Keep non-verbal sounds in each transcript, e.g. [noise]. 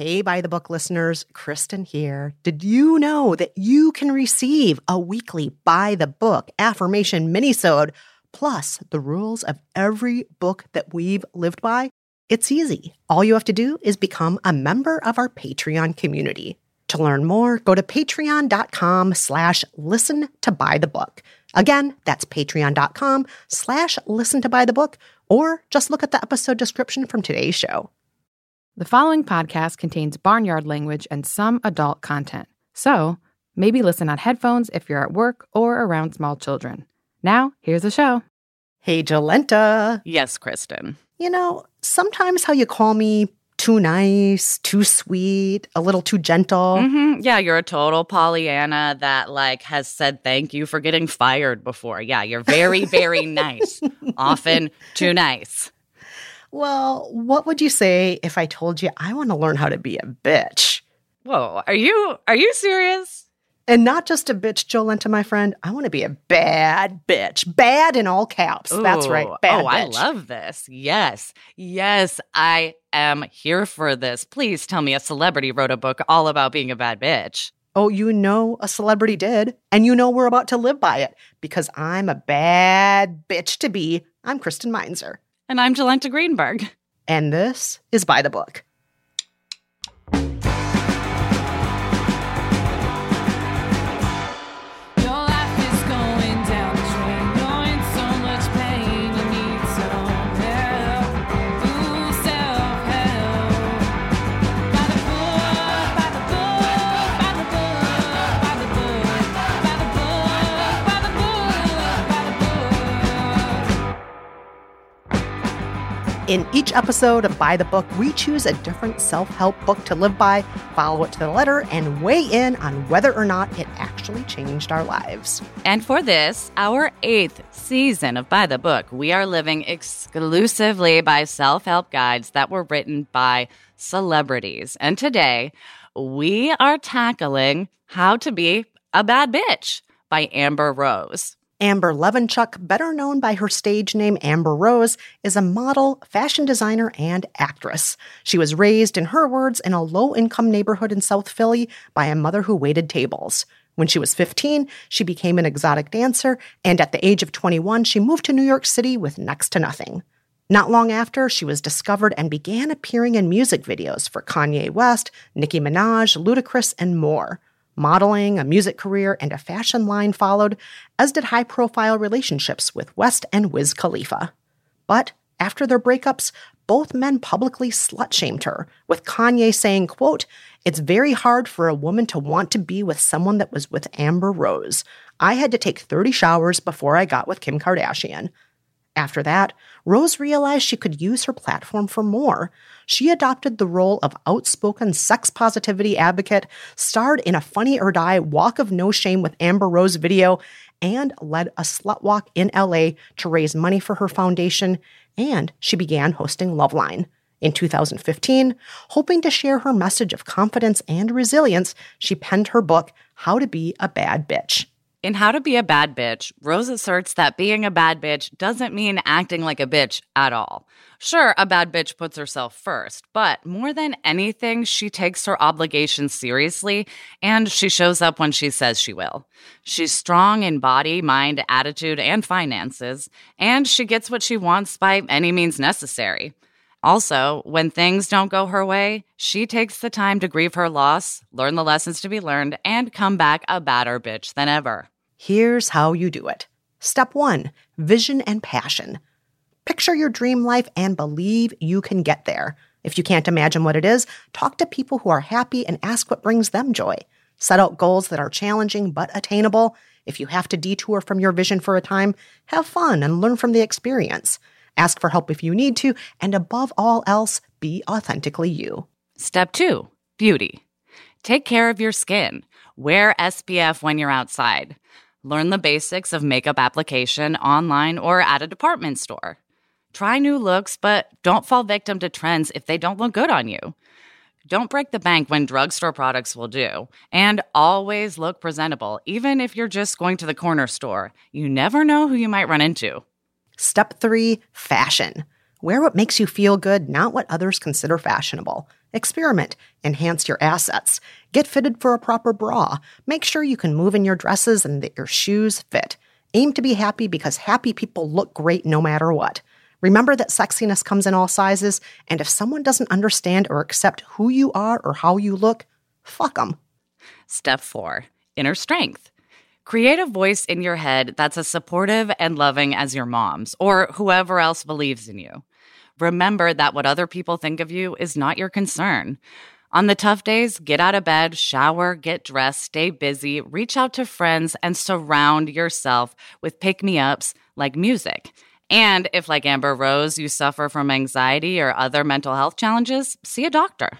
Hey, by the book listeners, Kristen here. Did you know that you can receive a weekly by the book affirmation minisode plus the rules of every book that we've lived by? It's easy. All you have to do is become a member of our Patreon community. To learn more, go to patreon.com slash listen to by the book. Again, that's patreon.com slash listen to by the book, or just look at the episode description from today's show. The following podcast contains barnyard language and some adult content. So, maybe listen on headphones if you're at work or around small children. Now, here's the show. Hey, Jolenta. Yes, Kristen. You know, sometimes how you call me too nice, too sweet, a little too gentle. Mm-hmm. Yeah, you're a total Pollyanna that like has said thank you for getting fired before. Yeah, you're very, very nice. [laughs] Often too nice. Well, what would you say if I told you I want to learn how to be a bitch? Whoa, are you are you serious? And not just a bitch, Jolenta, my friend. I want to be a bad bitch. Bad in all caps. That's right. Bad oh, I love this. Yes. Yes, I am here for this. Please tell me a celebrity wrote a book all about being a bad bitch. Oh, you know a celebrity did, and you know we're about to live by it because I'm a bad bitch to be. I'm Kristen Meinzer, And I'm Jolenta Greenberg. and this is By the Book. In each episode of By the Book, we choose a different self help book to live by, follow it to the letter, and weigh in on whether or not it actually changed our lives. And for this, our eighth season of By the Book, we are living exclusively by self help guides that were written by celebrities. And today, we are tackling How to Be a Bad Bitch by Amber Rose. Amber Levonchuck, better known by her stage name Amber Rose, is a model, fashion designer, and actress. She was raised, in her words, in a low income neighborhood in South Philly by a mother who waited tables. When she was 15, she became an exotic dancer, and at the age of 21, she moved to New York City with next to nothing. Not long after, she was discovered and began appearing in music videos for Kanye West, Nicki Minaj, Ludacris, and more. Modeling, a music career, and a fashion line followed, as did high profile relationships with West and Wiz Khalifa. But after their breakups, both men publicly slut shamed her, with Kanye saying, quote, It's very hard for a woman to want to be with someone that was with Amber Rose. I had to take 30 showers before I got with Kim Kardashian. After that, Rose realized she could use her platform for more. She adopted the role of outspoken sex positivity advocate, starred in a Funny or Die Walk of No Shame with Amber Rose video, and led a slut walk in LA to raise money for her foundation. And she began hosting Loveline. In 2015, hoping to share her message of confidence and resilience, she penned her book, How to Be a Bad Bitch. In How to Be a Bad Bitch, Rose asserts that being a bad bitch doesn't mean acting like a bitch at all. Sure, a bad bitch puts herself first, but more than anything, she takes her obligations seriously and she shows up when she says she will. She's strong in body, mind, attitude, and finances, and she gets what she wants by any means necessary. Also, when things don't go her way, she takes the time to grieve her loss, learn the lessons to be learned, and come back a badder bitch than ever. Here's how you do it. Step one vision and passion. Picture your dream life and believe you can get there. If you can't imagine what it is, talk to people who are happy and ask what brings them joy. Set out goals that are challenging but attainable. If you have to detour from your vision for a time, have fun and learn from the experience. Ask for help if you need to, and above all else, be authentically you. Step two beauty. Take care of your skin. Wear SPF when you're outside. Learn the basics of makeup application online or at a department store. Try new looks, but don't fall victim to trends if they don't look good on you. Don't break the bank when drugstore products will do. And always look presentable, even if you're just going to the corner store. You never know who you might run into. Step three fashion. Wear what makes you feel good, not what others consider fashionable. Experiment, enhance your assets, get fitted for a proper bra, make sure you can move in your dresses and that your shoes fit. Aim to be happy because happy people look great no matter what. Remember that sexiness comes in all sizes, and if someone doesn't understand or accept who you are or how you look, fuck them. Step four inner strength. Create a voice in your head that's as supportive and loving as your mom's or whoever else believes in you. Remember that what other people think of you is not your concern. On the tough days, get out of bed, shower, get dressed, stay busy, reach out to friends, and surround yourself with pick me ups like music. And if, like Amber Rose, you suffer from anxiety or other mental health challenges, see a doctor.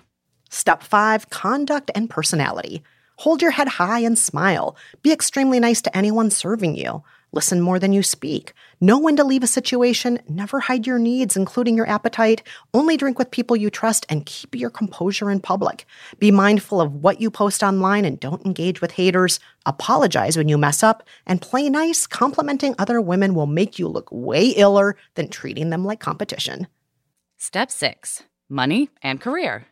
Step five conduct and personality. Hold your head high and smile. Be extremely nice to anyone serving you. Listen more than you speak. Know when to leave a situation. Never hide your needs, including your appetite. Only drink with people you trust and keep your composure in public. Be mindful of what you post online and don't engage with haters. Apologize when you mess up and play nice. Complimenting other women will make you look way iller than treating them like competition. Step six money and career.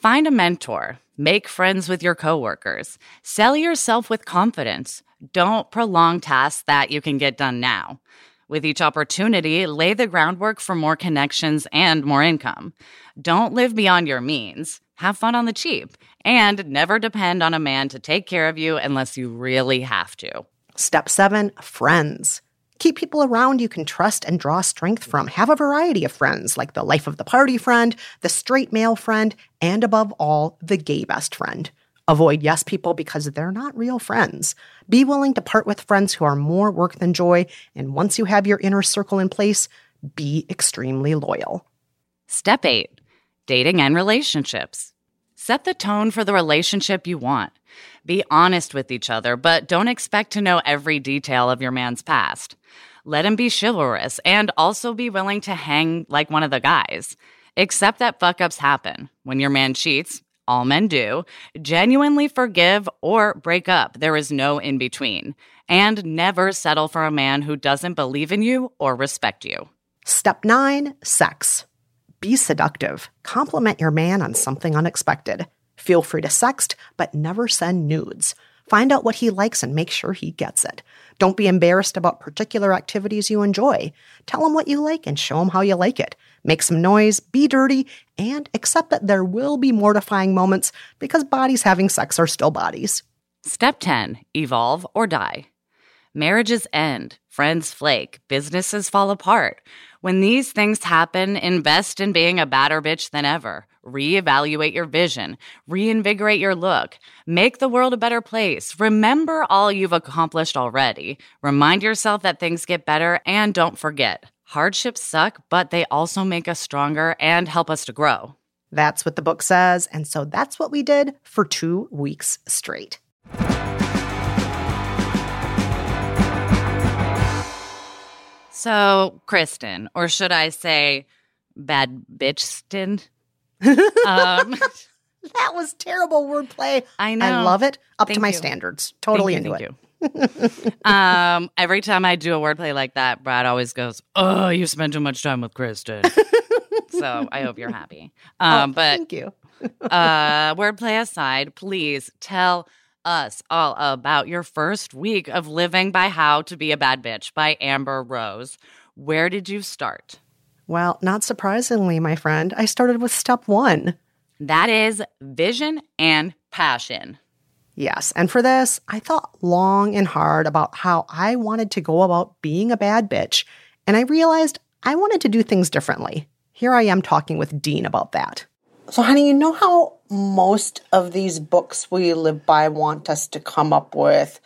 Find a mentor. Make friends with your coworkers. Sell yourself with confidence. Don't prolong tasks that you can get done now. With each opportunity, lay the groundwork for more connections and more income. Don't live beyond your means. Have fun on the cheap. And never depend on a man to take care of you unless you really have to. Step seven, friends. Keep people around you can trust and draw strength from. Have a variety of friends, like the life of the party friend, the straight male friend, and above all, the gay best friend. Avoid yes people because they're not real friends. Be willing to part with friends who are more work than joy, and once you have your inner circle in place, be extremely loyal. Step eight dating and relationships. Set the tone for the relationship you want. Be honest with each other, but don't expect to know every detail of your man's past. Let him be chivalrous and also be willing to hang like one of the guys. Accept that fuck ups happen. When your man cheats, all men do, genuinely forgive or break up. There is no in between. And never settle for a man who doesn't believe in you or respect you. Step nine, sex. Be seductive. Compliment your man on something unexpected. Feel free to sext, but never send nudes. Find out what he likes and make sure he gets it. Don't be embarrassed about particular activities you enjoy. Tell him what you like and show him how you like it. Make some noise, be dirty, and accept that there will be mortifying moments because bodies having sex are still bodies. Step 10 Evolve or die. Marriages end, friends flake, businesses fall apart. When these things happen, invest in being a badder bitch than ever. Reevaluate your vision, reinvigorate your look, make the world a better place. Remember all you've accomplished already. Remind yourself that things get better, and don't forget hardships suck, but they also make us stronger and help us to grow. That's what the book says, and so that's what we did for two weeks straight. So, Kristen, or should I say, bad bitchston? um, [laughs] That was terrible wordplay. I know. I love it. Up Thank to my you. standards. Totally Thank you, into it. you. um, every time I do a wordplay like that, Brad always goes, "Oh, you spend too much time with Kristen." so I hope you're happy. [laughs] Um, Oh, but thank you. [laughs] uh, wordplay aside, please tell us all about your first week of living by How to Be a Bad Bitch by Amber Rose. Where did you start? Well, not surprisingly, my friend, I started with step one. That is vision and passion. Yes. And for this, I thought long and hard about how I wanted to go about being a bad bitch. And I realized I wanted to do things differently. Here I am talking with Dean about that. So, honey, you know how most of these books we live by want us to come up with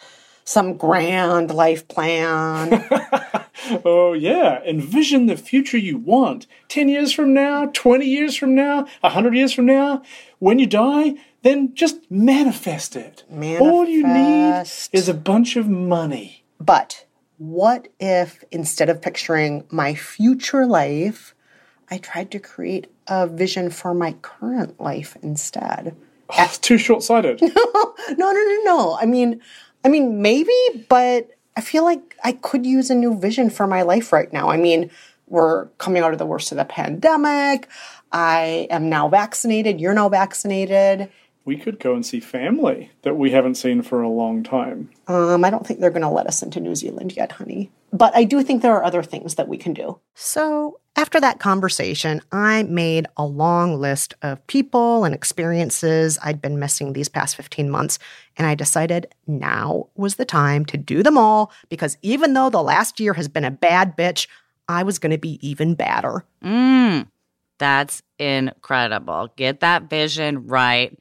some grand life plan? [laughs] Oh, yeah. Envision the future you want 10 years from now, 20 years from now, 100 years from now. When you die, then just manifest it. Manifest. All you need is a bunch of money. but what if instead of picturing my future life, I tried to create a vision for my current life instead? [laughs] It's too short sighted. [laughs] no, no, no, no. I mean, I mean, maybe, but I feel like I could use a new vision for my life right now. I mean, we're coming out of the worst of the pandemic. I am now vaccinated. You're now vaccinated. we could go and see family that we haven't seen for a long time. Um, I don't think they're going to let us into New Zealand yet, honey. But I do think there are other things that we can do. So, after that conversation, I made a long list of people and experiences I'd been missing these past 15 months, and I decided now was the time to do them all because even though the last year has been a bad bitch, I was going to be even badder. Mm, that's incredible. Get that vision right.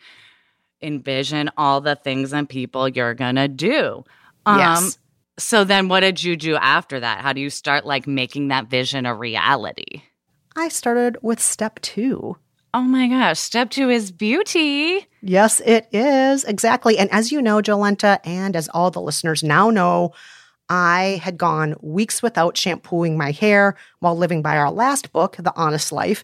Envision all the things and people you're going to do. Um, Yes. So then what did you do after that? How do you start like making that vision a reality? I started with step two. Oh my gosh, step two is beauty. Yes, it is. Exactly. And as you know, Jolenta, and as all the listeners now know, I had gone weeks without shampooing my hair while living by our last book, The Honest Life.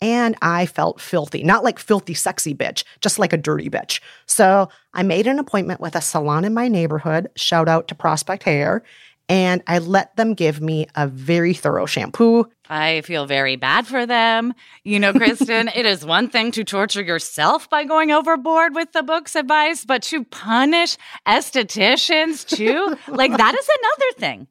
And I felt filthy, not like filthy, sexy bitch, just like a dirty bitch. So I made an appointment with a salon in my neighborhood, shout out to Prospect Hair, and I let them give me a very thorough shampoo. I feel very bad for them. You know, Kristen, [laughs] it is one thing to torture yourself by going overboard with the book's advice, but to punish estheticians too, [laughs] like that is another thing.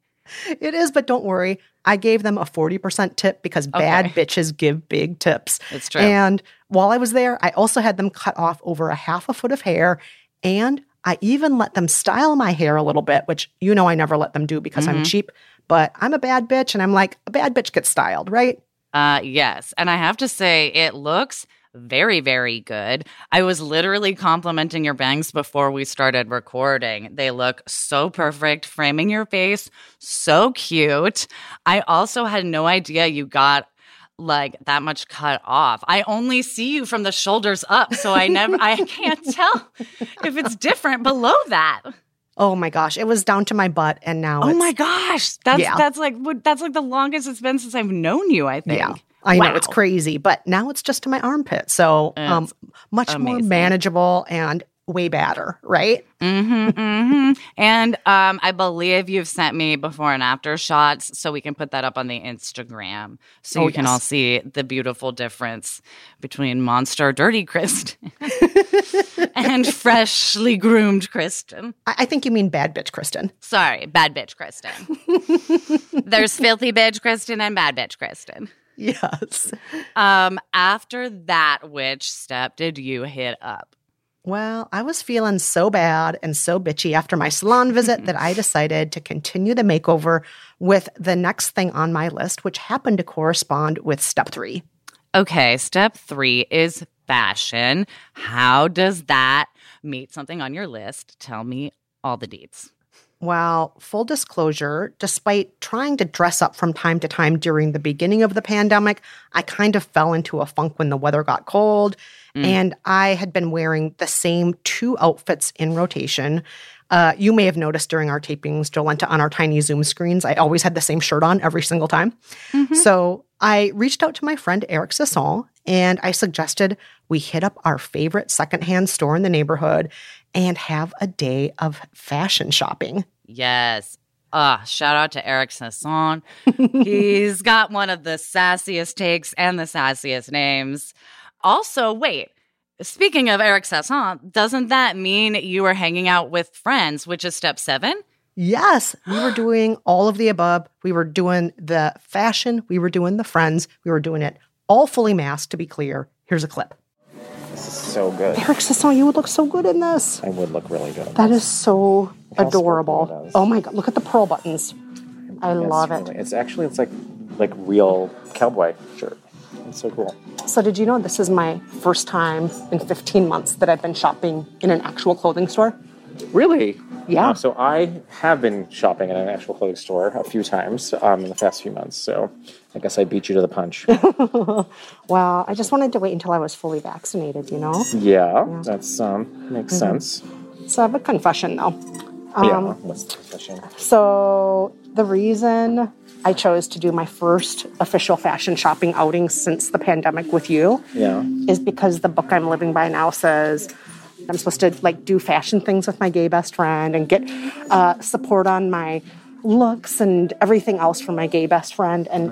It is, but don't worry. I gave them a 40% tip because bad bitches give big tips. It's true. And while I was there, I also had them cut off over a half a foot of hair. And I even let them style my hair a little bit, which you know I never let them do because Mm-hmm. I'm cheap. But I'm a bad bitch. And I'm like, a bad bitch gets styled, right? Uh, yes. And I have to say, it looks very, very good. I was literally complimenting your bangs before we started recording. They look so perfect, framing your face so cute. I also had no idea you got like that much cut off. I only see you from the shoulders up, so I never I [laughs] can't tell if it's different below that. Oh my gosh. It was down to my butt. And now Oh my gosh. That's Yeah. that's like that's like the longest it's been since I've known you, I think. Yeah. I know Wow. it's crazy, but now it's just to my armpit. So um, much more manageable and way badder, right? hmm hmm And um, I believe you've sent me before and after shots, so we can put that up on the Instagram, so Oh, you can all see the beautiful difference between monster dirty Kristen [laughs] and freshly groomed Kristen. I, I think you mean bad bitch, Kristen. Sorry, bad bitch Kristen. [laughs] There's filthy bitch Kristen and bad bitch Kristen. [laughs] Yes. Um, after that, which step did you hit up? Well, I was feeling so bad and so bitchy after my salon visit that I [laughs] decided to continue the makeover with the next thing on my list, which happened to correspond with step three. Okay, step three is fashion. How does that meet something on your list? Tell me all the deets. Well, full disclosure, despite trying to dress up from time to time during the beginning of the pandemic, I kind of fell into a funk when the weather got cold. And I had been wearing the same two outfits in rotation. Uh, you may have noticed during our tapings, Jolenta, on our tiny Zoom screens, I always had the same shirt on every single time. So I reached out to my friend Eric Sasson and I suggested we hit up our favorite secondhand store in the neighborhood and have a day of fashion shopping. Yes. Ah, shout out to Eric Sasson. [laughs] He's got one of the sassiest takes and the sassiest names. Also, wait. Speaking of Eric Sasson, doesn't that mean you were hanging out with friends, which is step seven? Yes, we were [gasps] doing all of the above. We were doing the fashion, we were doing the friends, we were doing it all fully masked, to be clear. Here's a clip. So good. Eric Sasson, you would look so good in this. I would look really good. That is so how adorable. sporty it is. Oh my god, look at the pearl buttons. I It's love really- it. It's actually it's like like real cowboy shirt. It's so cool. So, did you know this is my first time in 15 months that I've been shopping in an actual clothing store? Really? Yeah. Uh, so I have been shopping in an actual clothing store a few times um, in the past few months. So I guess I beat you to the punch. [laughs] Well, I just wanted to wait until I was fully vaccinated, you know? yeah, that's um makes Mm-hmm. sense. So, I have a confession though. yeah. Um, What's the confession? So, the reason I chose to do my first official fashion shopping outing since the pandemic with you Yeah. is because the book I'm living by now says I'm supposed to like do fashion things with my gay best friend and get uh, support on my looks and everything else from my gay best friend. And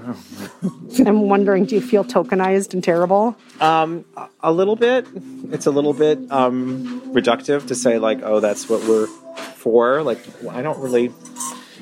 I'm wondering, do you feel tokenized and terrible? A little bit. It's a little bit um, reductive to say like, oh, that's what we're for. Like, I don't really.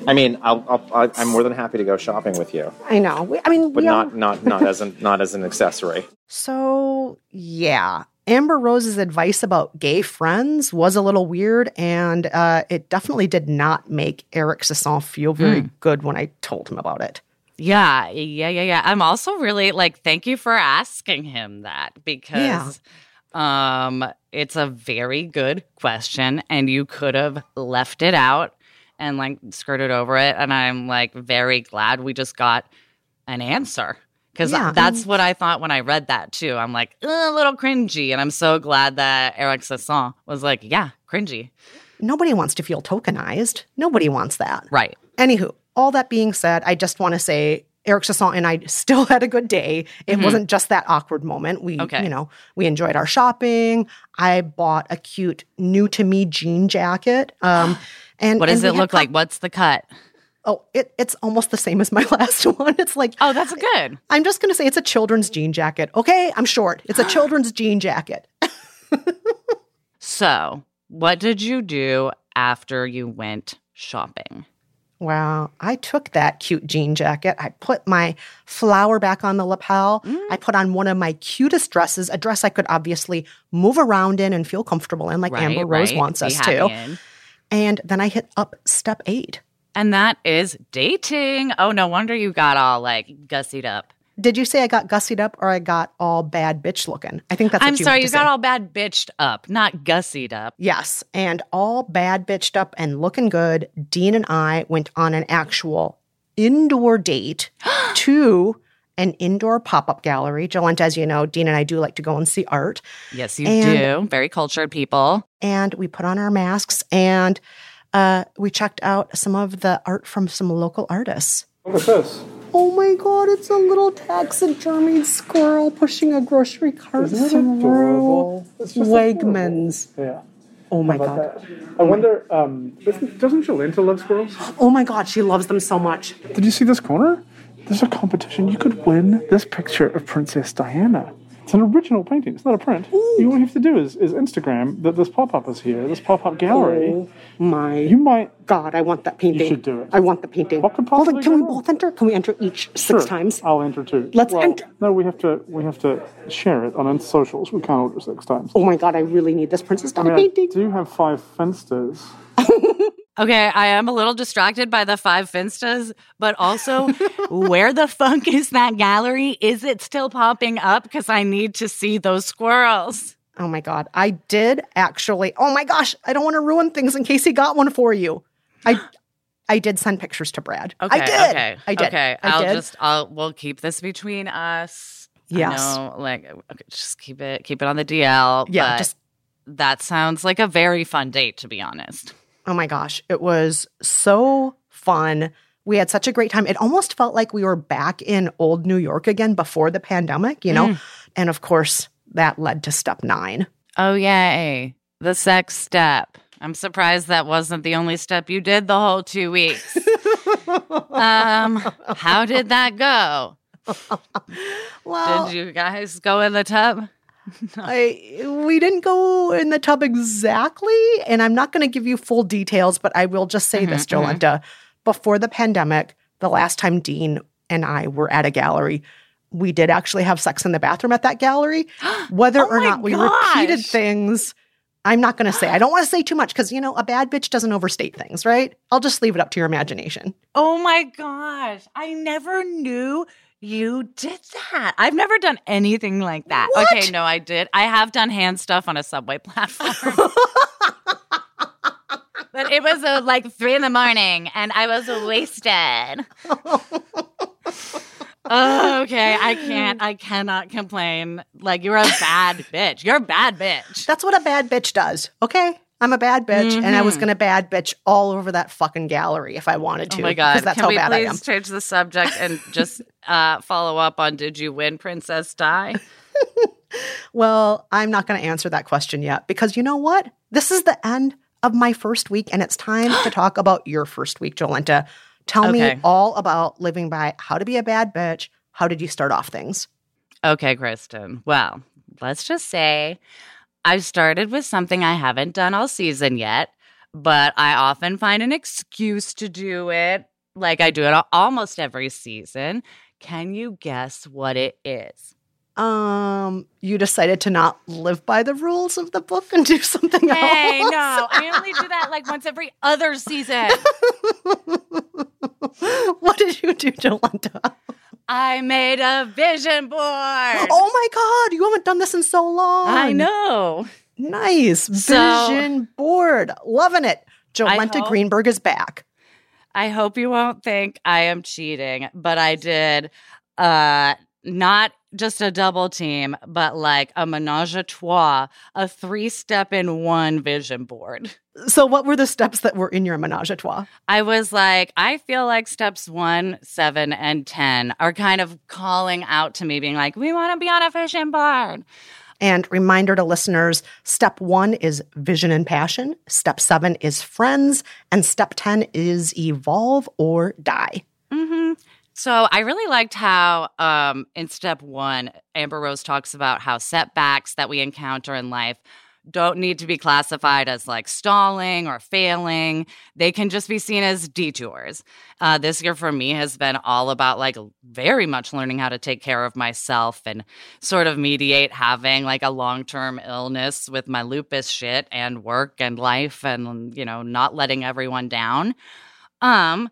I mean, I'll, I'll, I'm more than happy to go shopping with you, I know. We, I mean, but we all- not not not as an not as an accessory. So, yeah. Amber Rose's advice about gay friends was a little weird, and uh, it definitely did not make Eric Sasson feel very good when I told him about it. Yeah, yeah, yeah, yeah. I'm also really like, thank you for asking him that because um it's a very good question and you could have left it out and like skirted over it. And I'm like very glad we just got an answer. Because Yeah, that's what I thought when I read that too. I'm like, "Uh, a little cringy. And I'm so glad that Eric Sasson was like, yeah, cringy. Nobody wants to feel tokenized. Nobody wants that. Right. Anywho, all that being said, I just want to say Eric Sasson and I [laughs] still had a good day. It wasn't just that awkward moment. We, Mm-hmm. Okay. you know, we enjoyed our shopping. I bought a cute new to me jean jacket. Um, [gasps] and What does and it look com- like? What's the cut? Oh, it, it's almost the same as my [laughs] last one. It's like Oh, that's good. I'm just going to say it's a children's jean jacket. Okay, I'm short. It's a children's [gasps] jean jacket. So, what did you do after you went shopping? Wow, I took that cute jean jacket. I put my flower back on the lapel. Mm. I put on one of my cutest dresses, a dress I could obviously move around in and feel comfortable in, like Amber Rose right. wants Be us to. in. And then I hit up step eight. And that is dating. Oh, no wonder you got all like gussied up. Did you say I got gussied up or I got all bad bitch looking? I think that's what you said. I'm you sorry, you to got all bad bitched up, not gussied up. Yes, and all bad bitched up and looking good. Dean and I went on an actual indoor date [gasps] to an indoor pop up gallery. Jolent, as you know, Dean and I do like to go and see art. Yes, you And- do. Very cultured people. And we put on our masks and uh, we checked out some of the art from some local artists. Look at this. Oh my god, it's a little taxidermied squirrel pushing a grocery cart Isn't through adorable? Wegmans. Yeah. Oh my god. that? I wonder, um, doesn't, doesn't Jolenta love squirrels? Oh my god, she loves them so much. Did you see this corner? There's a competition. You could win this picture of Princess Diana. It's an original painting. It's not a print. You all you have to do is, is Instagram that this pop up is here, this pop up gallery. Oh my You might. God, I want that painting. You should do it. I want the painting. What could Hold on, possibly can we go both enter? Can we enter each six Sure, times? I'll enter too. Let's well, enter. No, we have to. We have to share it on socials. We can't order six times. Oh my God, I really need this Princess I Diana mean, I painting. do you have five Finstas. [laughs] Okay, I am a little distracted by the five Finstas, but also, [laughs] where the fuck is that gallery? Is it still popping up? Because I need to see those squirrels. Oh my God, I did actually. Oh my gosh, I don't want to ruin things in case he got one for you. I, I did send pictures to Brad. Okay, I did. Okay, I did. Okay, I I'll did. just, I'll, we'll keep this between us. Yes. know, like, okay, just keep it, keep it on the DL. Yeah, just- that sounds like a very fun date, to be honest. Oh my gosh, it was so fun. We had such a great time. It almost felt like we were back in old New York again before the pandemic, you know? Mm. And of course, that led to step nine. Oh, yay. The sex step. I'm surprised that wasn't the only step you did the whole two weeks. [laughs] um, how did that go? Well, Did you guys go in the tub? [laughs] I we didn't go in the tub exactly, and I'm not going to give you full details, but I will just say this, Mhm, mhm. Jolenta. Before the pandemic, the last time Dean and I were at a gallery, we did actually have sex in the bathroom at that gallery. [gasps] Whether Oh or not we repeated things, I'm not going to say. I don't want to say too much because, you know, a bad bitch doesn't overstate things, right? I'll just leave it up to your imagination. Oh my gosh. I never knew you did that. I've never done anything like that. Okay, no, I did. I have done hand stuff on a subway platform. [laughs] but it was uh, like three in the morning and I was wasted. [laughs] Oh, okay, I can't. I cannot complain. Like you're a bad [laughs] bitch. You're a bad bitch. That's what a bad bitch does, okay? I'm a bad bitch, and I was Mhm. going to bad bitch all over that fucking gallery if I wanted to. Oh my god! That's Can how we bad I please am. change the subject and [laughs] just uh, follow up on Did you win, Princess Di? [laughs] Well, I'm not to answer that question yet because you know what? This is the end of my first week, and it's time to [gasps] talk about your first week, Jolenta. Tell Okay. me all about living by how to be a bad bitch. How did you start off things? Okay, Kristen. Well, let's just say I've started with something I haven't done all season yet, but I often find an excuse to do it. Like I do it almost every season. Can you guess what it is? Um, you decided to not live by the rules of the book and do something Hey, else. Hey, no, I only do that like once every other season. [laughs] [laughs] what did you do, Jolenta? I made a vision board. [gasps] Oh my god, you haven't done this in so long. I know. Nice. So- Vision board. Loving it. Jolenta hope- Greenberg is back. I hope you won't think I am cheating, but I did uh not just a double team, but like a menage a trois, a three step in one vision board. So, what were the steps that were in your menage a trois? I was like, I feel like steps one, seven, and 10 are kind of calling out to me, being like, we want to be on a vision board. And reminder to listeners step one is vision and passion, step seven is friends, and step 10 is evolve or die. hmm So I really liked how um, in step one, Amber Rose talks about how setbacks that we encounter in life don't need to be classified as like stalling or failing. They can just be seen as detours. Uh, this year for me has been all about like very much learning how to take care of myself and sort of mediate having like a long term illness with my lupus shit and work and life and, you know, not letting everyone down. Um,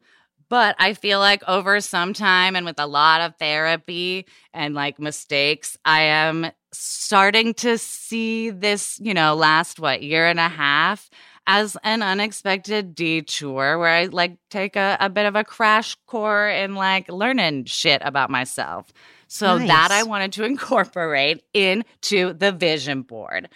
but I feel like over some time and with a lot of therapy and like mistakes, I am starting to see this, you know, last what year and a half as an unexpected detour where I like take a, a bit of a crash course in like learning shit about myself. So Nice. that I wanted to [laughs] incorporate into the vision board.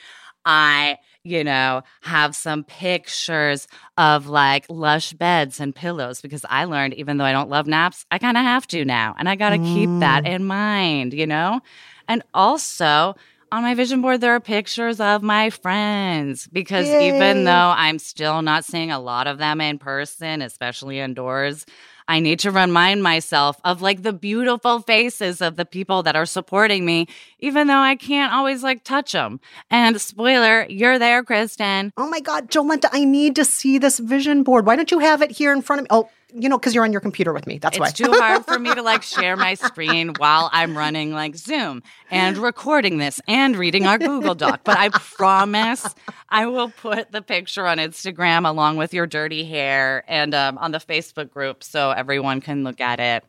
I, you know, have some pictures of like lush beds and pillows because I learned even though I don't love naps, I kind of have to now. And I got to keep that mm. in mind, you know? And also, on my vision board, there are pictures of my friends because Yay. even though I'm still not seeing a lot of them in person, especially indoors, I need to remind myself of like the beautiful faces of the people that are supporting me, even though I can't always like touch them. And spoiler, you're there, Kristen. Oh my God, Jolenta, I need to see this vision board. Why don't you have it here in front of me? Oh, you know, because you're on your computer with me. That's why. It's too hard for me to like share my screen while I'm running like Zoom and recording this and reading our Google Doc. But I promise I will put the picture on Instagram along with your dirty hair and um, on the Facebook group so everyone can look at it.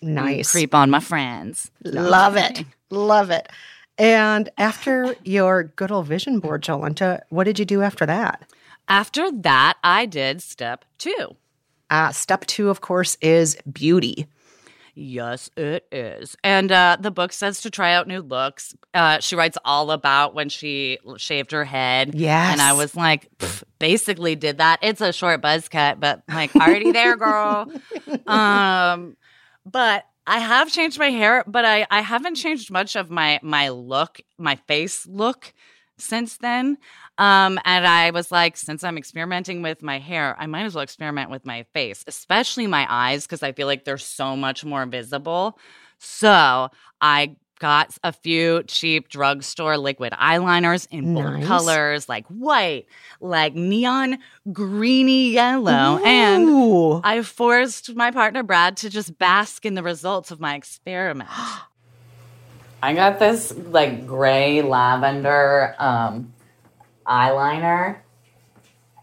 nice. Creep on my friends. Love it. Love it. And after your good old vision board, Jolenta, what did you do after that? After that, I did step two. Uh, step two, of course, is beauty. Yes, it is. And uh, the book says to try out new looks. Uh, she writes all about when she shaved her head. Yes. And I was like, basically did that. It's a short buzz cut, but like, already there, girl. [laughs] um, but I have changed my hair, but I, I haven't changed much of my my look, my face look since then. Um, and I was like, since I'm experimenting with my hair, I might as well experiment with my face, especially my eyes, because I feel like they're so much more visible. So I got a few cheap drugstore liquid eyeliners in bold Nice. colors like white, like neon greeny yellow. And I forced my partner Brad to just bask in the results of my experiment. [gasps] I got this like gray lavender um, eyeliner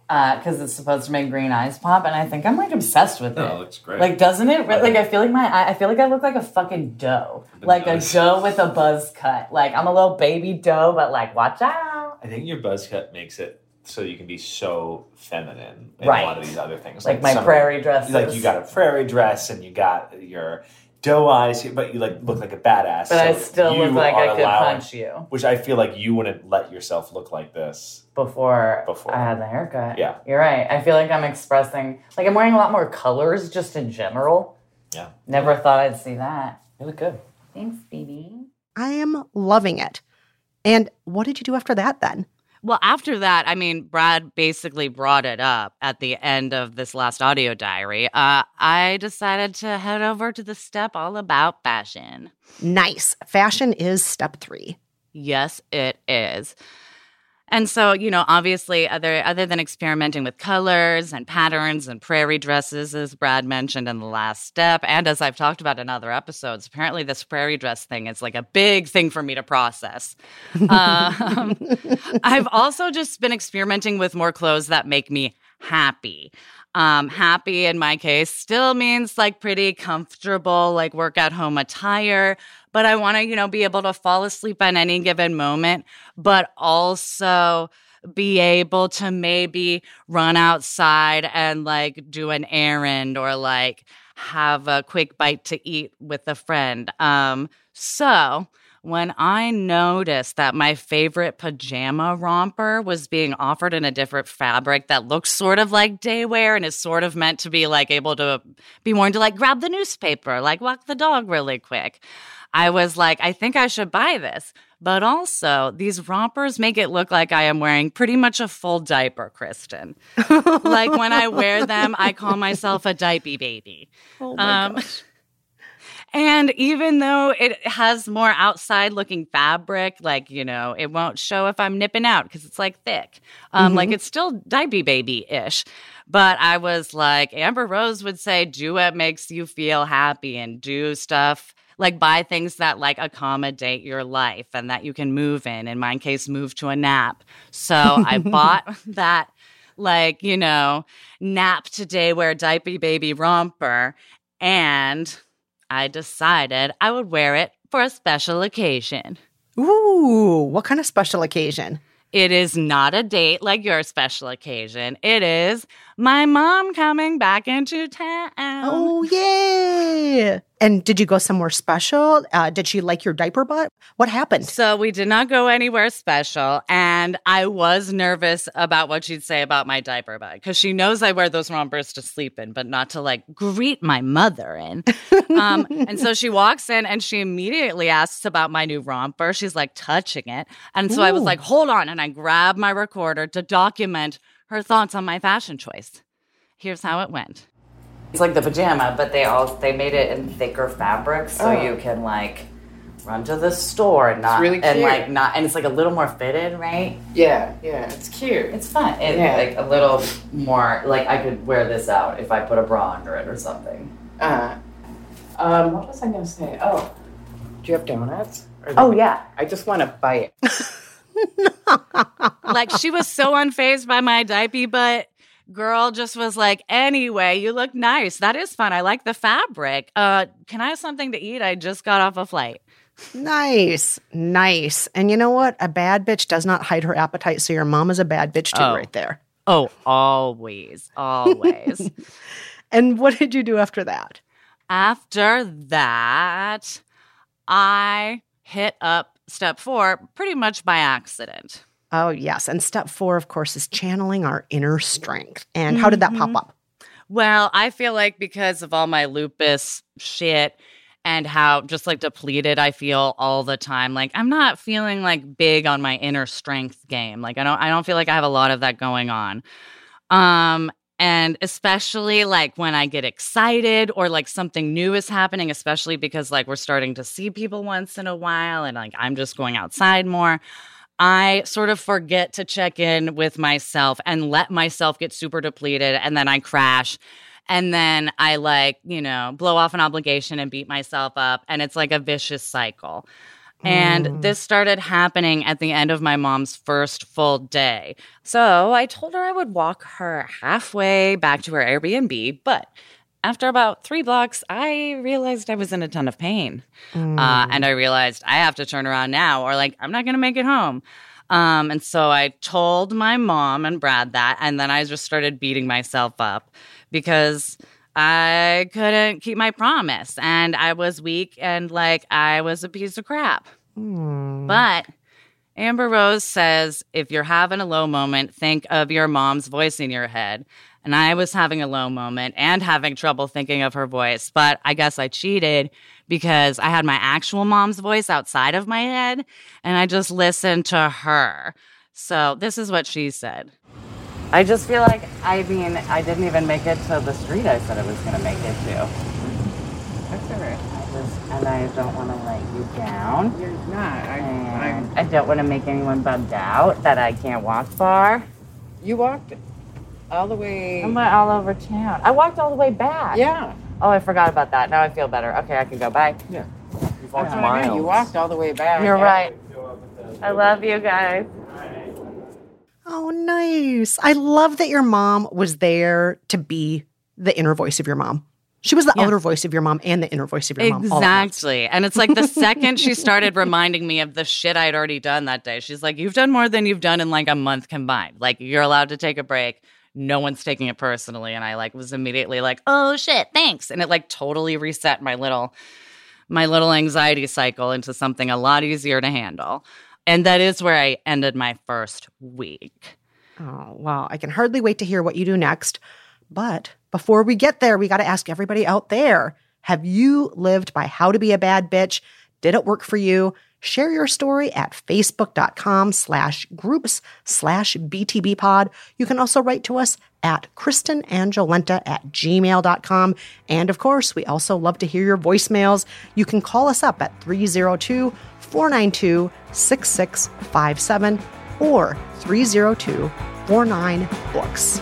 uh, because it's supposed to make green eyes pop, and I think I'm like obsessed with No, it. Oh, it looks great. Like, doesn't it? Like, I feel like my eye- I feel like I look like a fucking dough, like a doe with a buzz cut. Like I'm a little baby doe, but like watch out. I think your buzz cut makes it so you can be so feminine in Right. a lot of these other things. Like my some- prairie dress. Like you got a prairie dress and you got your doe eyes, but you like look like a badass. But I still look like I could allowing- punch you Which I feel like you wouldn't let yourself look like this. before, Before. I had the haircut. Yeah. You're right. I feel like I'm expressing like I'm wearing a lot more colors just in general. Yeah. Never thought I'd see that. You look good. Thanks, baby. I am loving it. And what did you do after that then? Well, after that, I mean, Brad basically brought it up at the end of this last audio diary. Uh, I decided to head over to the step all about fashion. Nice. Fashion is step three. Yes, it is. And so, you know, obviously, other other than experimenting with colors and patterns and prairie dresses, as Brad mentioned in the last step, and as I've talked about in other episodes, apparently this prairie dress thing is like a big thing for me to process. [laughs] Um, [laughs] I've also just been experimenting with more clothes that make me happy. Um, happy in my case still means like pretty comfortable, like work at home attire, but I want to, you know, be able to fall asleep at any given moment, but also be able to maybe run outside and like do an errand or like have a quick bite to eat with a friend. Um, so when I noticed that my favorite pajama romper was being offered in a different fabric that looks sort of like day wear and is sort of meant to be like able to be worn to like grab the newspaper, like walk the dog really quick. I was like, I think I should buy this. But also, these rompers make it look like I am wearing pretty much a full diaper, Kristen. like when I wear them, I call myself a diaper baby. [laughs] Oh my Um, And even though it has more outside looking fabric, like, you know, it won't show if I'm nipping out because it's like thick. Um, Like it's still diaper baby ish. But I was like, Amber Rose would say, do what makes you feel happy and do stuff like buy things that like accommodate your life and that you can move in. In my case, move to a nap. So I bought [laughs] [laughs] that like, you know, nap today wear diaper baby romper and I decided I would wear it for a special occasion. Ooh, what kind of special occasion? It is not a date like your special occasion. It is my mom coming back into town. Oh, yay. And did you go somewhere special? Uh, did she like your diaper butt? What happened? So we did not go anywhere special, and I was nervous about what she'd say about my diaper bag because she knows I wear those rompers to sleep in, but not to like greet my mother in. [laughs] um, and so she walks in and she immediately asks about my new romper. She's like touching it, and so I was like, "Hold on!" And I grabbed my recorder to document her thoughts on my fashion choice. Here's how it went. It's like the pajama, but they all they made it in thicker fabric, so Oh. you can like run to the store and not really and like not and it's like a little more fitted, right? Yeah, yeah, it's cute. It's fun. It's Yeah. like a little more like I could wear this out if I put a bra under it or something. Uh, um, what was I gonna say? Oh, do you have donuts? Or Oh yeah. I just want to bite. [laughs] like she was so unfazed by my diaper, but girl just was like, anyway, you look nice. That is fun. I like the fabric. Uh, can I have something to eat? I just got off a flight. Nice, nice. And you know what? A bad bitch does not hide her appetite. So your mom is a bad bitch too, Oh. right there. Oh, always, always. [laughs] And what did you do after that? After that, I hit up step four pretty much by accident. Oh, yes. And step four, of course, is channeling our inner strength. And how did that pop up? Well, I feel like because of all my lupus shit and how just like depleted I feel all the time, like I'm not feeling like big on my inner strength game. Like I don't I don't feel like I have a lot of that going on. Um And especially like when I get excited or like something new is happening, especially because like we're starting to see people once in a while and like I'm just going outside more. I sort of forget to check in with myself and let myself get super depleted and then I crash. And then I like, you know, blow off an obligation and beat myself up. And it's like a vicious cycle. And this started happening at the end of my mom's first full day. So I told her I would walk her halfway back to her Airbnb. But after about three blocks, I realized I was in a ton of pain. Uh, and I realized I have to turn around now or like I'm not going to make it home. Um, and so I told my mom and Brad that. And then I just started beating myself up because I couldn't keep my promise and I was weak and like I was a piece of crap. Hmm. But Amber Rose says if you're having a low moment, think of your mom's voice in your head. And I was having a low moment and having trouble thinking of her voice, but I guess I cheated because I had my actual mom's voice outside of my head and I just listened to her. So this is what she said. I just feel like, I mean, I didn't even make it to the street I said I was going to make it to. That's all right. I just, and I don't want to let you down. You're not. I, And I, I don't want to make anyone bummed out that I can't walk far. you walked all the way. I went all over town. I walked all the way back. Yeah. Oh, I forgot about that. Now I feel better. Okay, I can go. Bye. Yeah. You've walked what I mean. You walked all the way back. You're right. I love you guys. Oh, nice. I love that your mom was there to be the inner voice of your mom. She was the Yeah. outer voice of your mom and the inner voice of your mom. at once. Exactly. And it's like the second she started [laughs] reminding me of the shit I'd already done that day, she's like, You've done more than you've done in like a month combined. Like, you're allowed to take a break. No one's taking it personally. And I like was immediately like, Oh shit, thanks. And it like totally reset my little my little anxiety cycle into something a lot easier to handle. And that is where I ended my first week. Oh, wow. I can hardly wait to hear what you do next. But before we get there, we got to ask everybody out there have you lived by how to be a bad bitch? Did it work for you? Share your story at facebook.com slash groups slash btbpod. You can also write to us at kristenangelenta at gmail.com. And of course, we also love to hear your voicemails. You can call us up at 302 492 6657 or 302 49 books.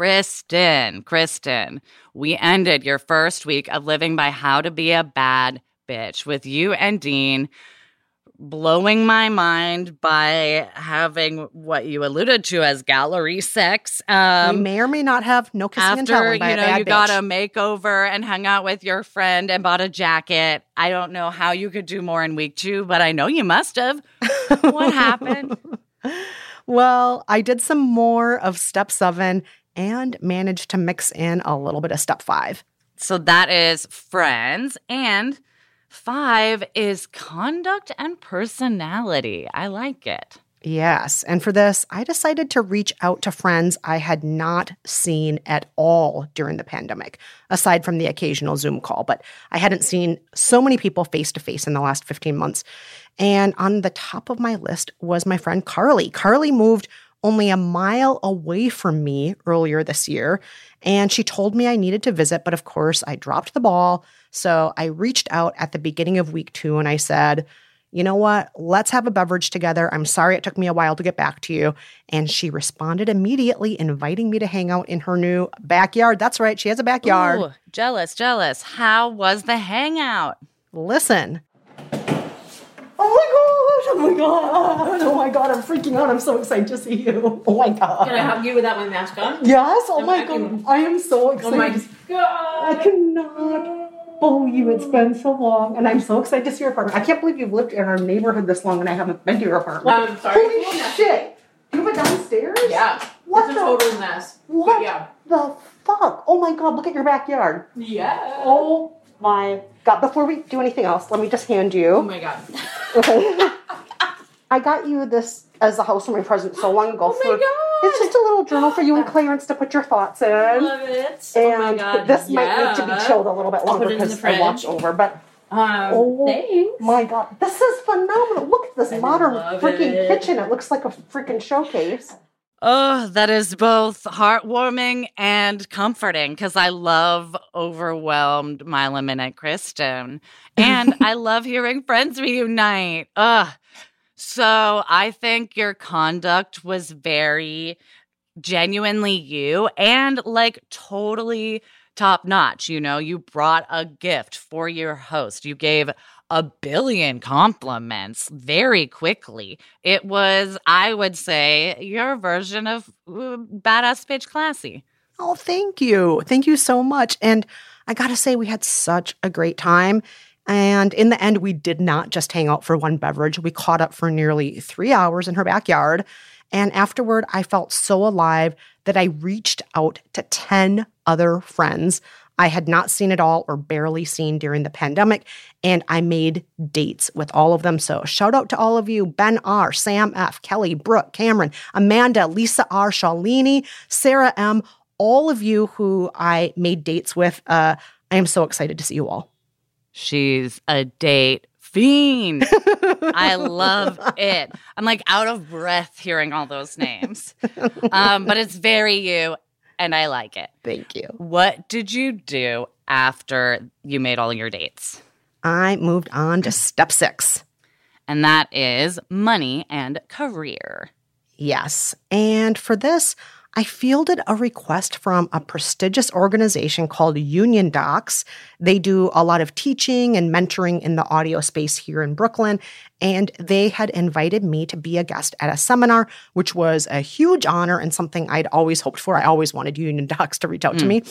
Kristen, Kristen, we ended your first week of living by how to be a bad bitch with you and Dean blowing my mind by having what you alluded to as gallery sex. Um, we may or may not have no kissing and after telling by you know you got a makeover and hung out with your friend and bought a jacket. I don't know how you could do more in week two, but I know you must have. what happened? [laughs] Well, I did some more of step seven and managed to mix in a little bit of step five. So that is friends. And five is conduct and personality. I like it. Yes. And for this, I decided to reach out to friends I had not seen at all during the pandemic, aside from the occasional Zoom call. But I hadn't seen so many people face to face in the last 15 months. And on the top of my list was my friend Carly. Carly moved only a mile away from me earlier this year. And she told me I needed to visit, but of course, I dropped the ball. So I reached out at the beginning of week two and I said, you know what? Let's have a beverage together. I'm sorry it took me a while to get back to you. And she responded immediately, inviting me to hang out in her new backyard. That's right, she has a backyard. Ooh, jealous, jealous. How was the hangout? Listen. Oh my god! Oh my god! Oh my god! I'm freaking out. I'm so excited to see you. Oh my god! Can I hug you without my mask on? Yes. Oh my god! I am so excited. Oh my god! I cannot. You! It's been so long, and I'm so excited to see your apartment. I can't believe you've lived in our neighborhood this long, and I haven't been to your apartment. I'm sorry. Holy shit! You have it downstairs? Yeah. What it's a total mess. What yeah. the fuck? Oh my god! Look at your backyard. Yeah. Oh my god! Before we do anything else, let me just hand you. Oh my god. Okay. [laughs] I got you this as a housewarming present so long ago. Oh my for, God. It's just a little journal for you and Clarence to put your thoughts in. Love it. oh my And god. this might need to be chilled a little bit longer put it in the because I fridge. over. But Um, oh thanks. my god, this is phenomenal! Look at this I modern freaking it. kitchen. It looks like a freaking showcase. Oh, that is both heartwarming and comforting because I love overwhelmed Mila Minute Kristen. And [laughs] I love hearing friends reunite. Ugh. So I think your conduct was very genuinely you and like totally top notch. You know, you brought a gift for your host. You gave a billion compliments very quickly. It was, I would say, your version of uh, badass bitch classy. Oh, thank you. Thank you so much. And I got to say, we had such a great time. And in the end, we did not just hang out for one beverage. We caught up for nearly three hours in her backyard. And afterward, I felt so alive that I reached out to 10 other friends I had not seen at all or barely seen during the pandemic. And I made dates with all of them. So shout out to all of you Ben R., Sam F., Kelly, Brooke, Cameron, Amanda, Lisa R., Shalini, Sarah M., all of you who I made dates with. Uh, I am so excited to see you all. She's a date fiend. I love it. I'm like out of breath hearing all those names. [laughs] Um, but it's very you, and I like it. Thank you. What did you do after you made all your dates? I moved on to step six. And that is money and career. Yes. And for this, I fielded a request from a prestigious organization called Union Docs. They do a lot of teaching and mentoring in the audio space here in Brooklyn. And they had invited me to be a guest at a seminar, which was a huge honor and something I'd always hoped for. I always wanted Union Docs to reach out to hmm. me.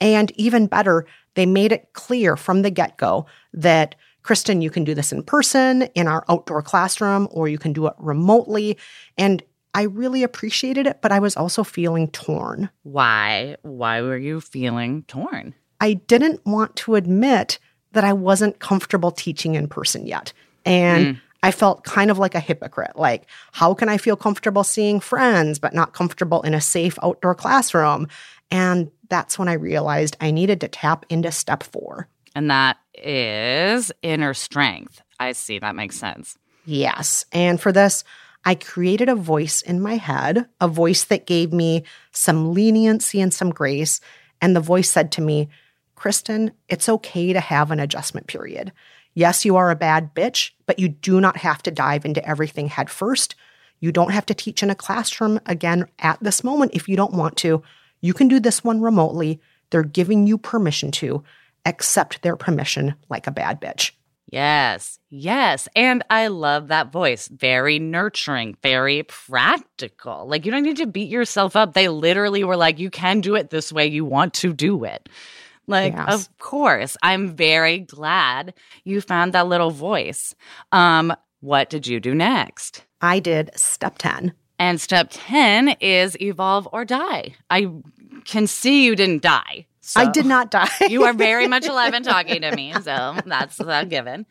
And even better, they made it clear from the get go that Kristen, you can do this in person in our outdoor classroom, or you can do it remotely. And I really appreciated it, but I was also feeling torn. Why? Why were you feeling torn? I didn't want to admit that I wasn't comfortable teaching in person yet. And mm. I felt kind of like a hypocrite. Like, how can I feel comfortable seeing friends, but not comfortable in a safe outdoor classroom? And that's when I realized I needed to tap into step four. And that is inner strength. I see. That makes sense. Yes. And for this, I created a voice in my head, a voice that gave me some leniency and some grace. And the voice said to me, Kristen, it's okay to have an adjustment period. Yes, you are a bad bitch, but you do not have to dive into everything head first. You don't have to teach in a classroom again at this moment if you don't want to. You can do this one remotely. They're giving you permission to. Accept their permission like a bad bitch. Yes, yes. And I love that voice. Very nurturing, very practical. Like, you don't need to beat yourself up. They literally were like, you can do it this way. You want to do it. Like, Yes. of course. I'm very glad you found that little voice. Um, what did you do next? I did step 10. And step 10 is evolve or die. I can see you didn't die. I did not die. [laughs] you are very much [laughs] alive and talking to me. So that's a given.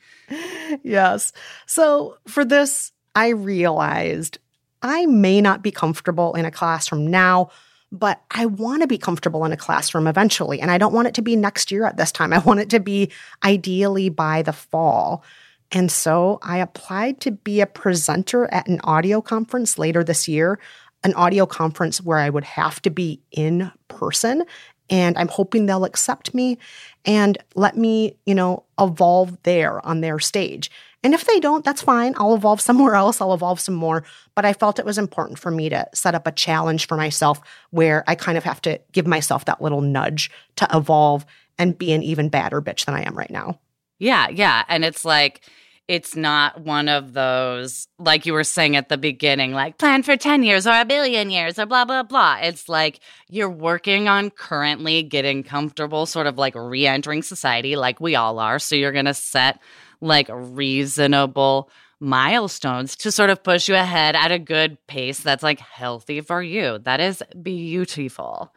yes. So for this, I realized I may not be comfortable in a classroom now, but I want to be comfortable in a classroom eventually. And I don't want it to be next year at this time. I want it to be ideally by the fall. And so I applied to be a presenter at an audio conference later this year, an audio conference where I would have to be in person. And I'm hoping they'll accept me and let me, you know, evolve there on their stage. And if they don't, that's fine. I'll evolve somewhere [laughs] else. I'll evolve some more. But I felt it was important for me to set up a challenge for myself where I kind of have to give myself that little nudge to evolve and be an even badder bitch than I am right now. Yeah, yeah. And it's like, it's not one of those, like you were saying at the beginning, like plan for 10 years or a billion years or blah, blah, blah. It's like you're working on currently getting comfortable, sort of like re entering society, like we all are. So you're going to set like reasonable milestones to sort of push you ahead at a good pace that's like healthy for you. That is beautiful.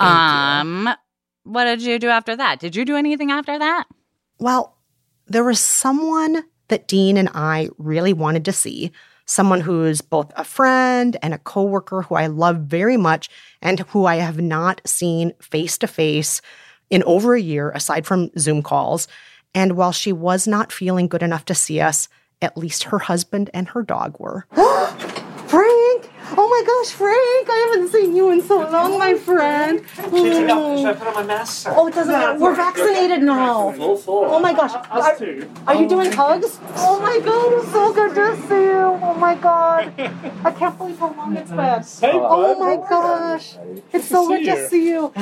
um, what did you do after that? Did you do anything after that? Well, there was someone that Dean and I really wanted to see, someone who's both a friend and a coworker who I love very much and who I have not seen face to face in over a year aside from Zoom calls. And while she was not feeling good enough to see us, at least her husband and her dog were. [gasps] [gasps] Frank! Oh my gosh, Frank! I haven't seen you in so long, my friend. Should I oh. put on my mask? Oh, it doesn't matter. We're vaccinated now. Full, full. Oh my gosh. Are, are you doing hugs? Oh my god, it's so good to see you. Oh my god. I can't believe how long it's been. [laughs] Hey, Oh my gosh. It's so good to see [sighs] you.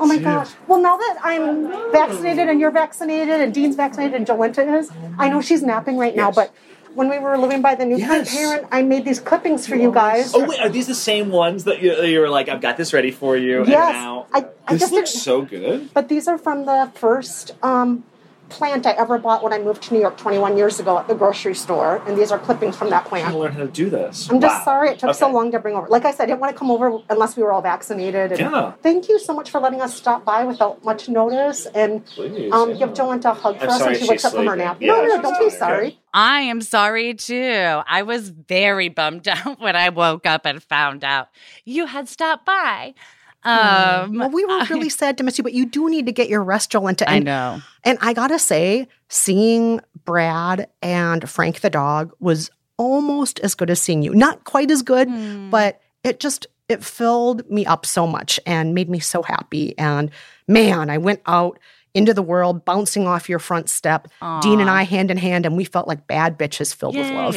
Oh my gosh. Well, now that I'm vaccinated and you're vaccinated and Dean's vaccinated and Jolenta is, I know she's napping right now, but when we were living by the new Yes. parent, I made these clippings for you guys. Oh wait, are these the same ones that you, you were like, I've got this ready for you? And Yes. now I, I this just looks so good. But these are from the first um, plant I ever bought when I moved to New York 21 years ago at the grocery store. And these are clippings from that plant. I plant. gotta learn how to do this. I'm just Wow. sorry it took so long to bring over. Like I said, I didn't want to come over unless we were all vaccinated. And Yeah. Thank you so much for letting us stop by without much notice and Please, um, yeah. give Jolenta a hug for I'm us sorry when she she's wakes up from her nap. Yeah, no, no, no, don't be sorry. sorry. I am sorry too. I was very bummed [laughs] out when I woke up and found out you had stopped by. Um, well, we were really [laughs] sad to miss you, but you do need to get your rest, Jolenta. I And, know. and I gotta say, seeing Brad and Frank the dog was almost as good as seeing you. Not quite as good, Hmm. but it just it filled me up so much and made me so happy. And man, I went out into the world bouncing off your front step, Dean and I hand in hand, and we felt like bad bitches filled with love.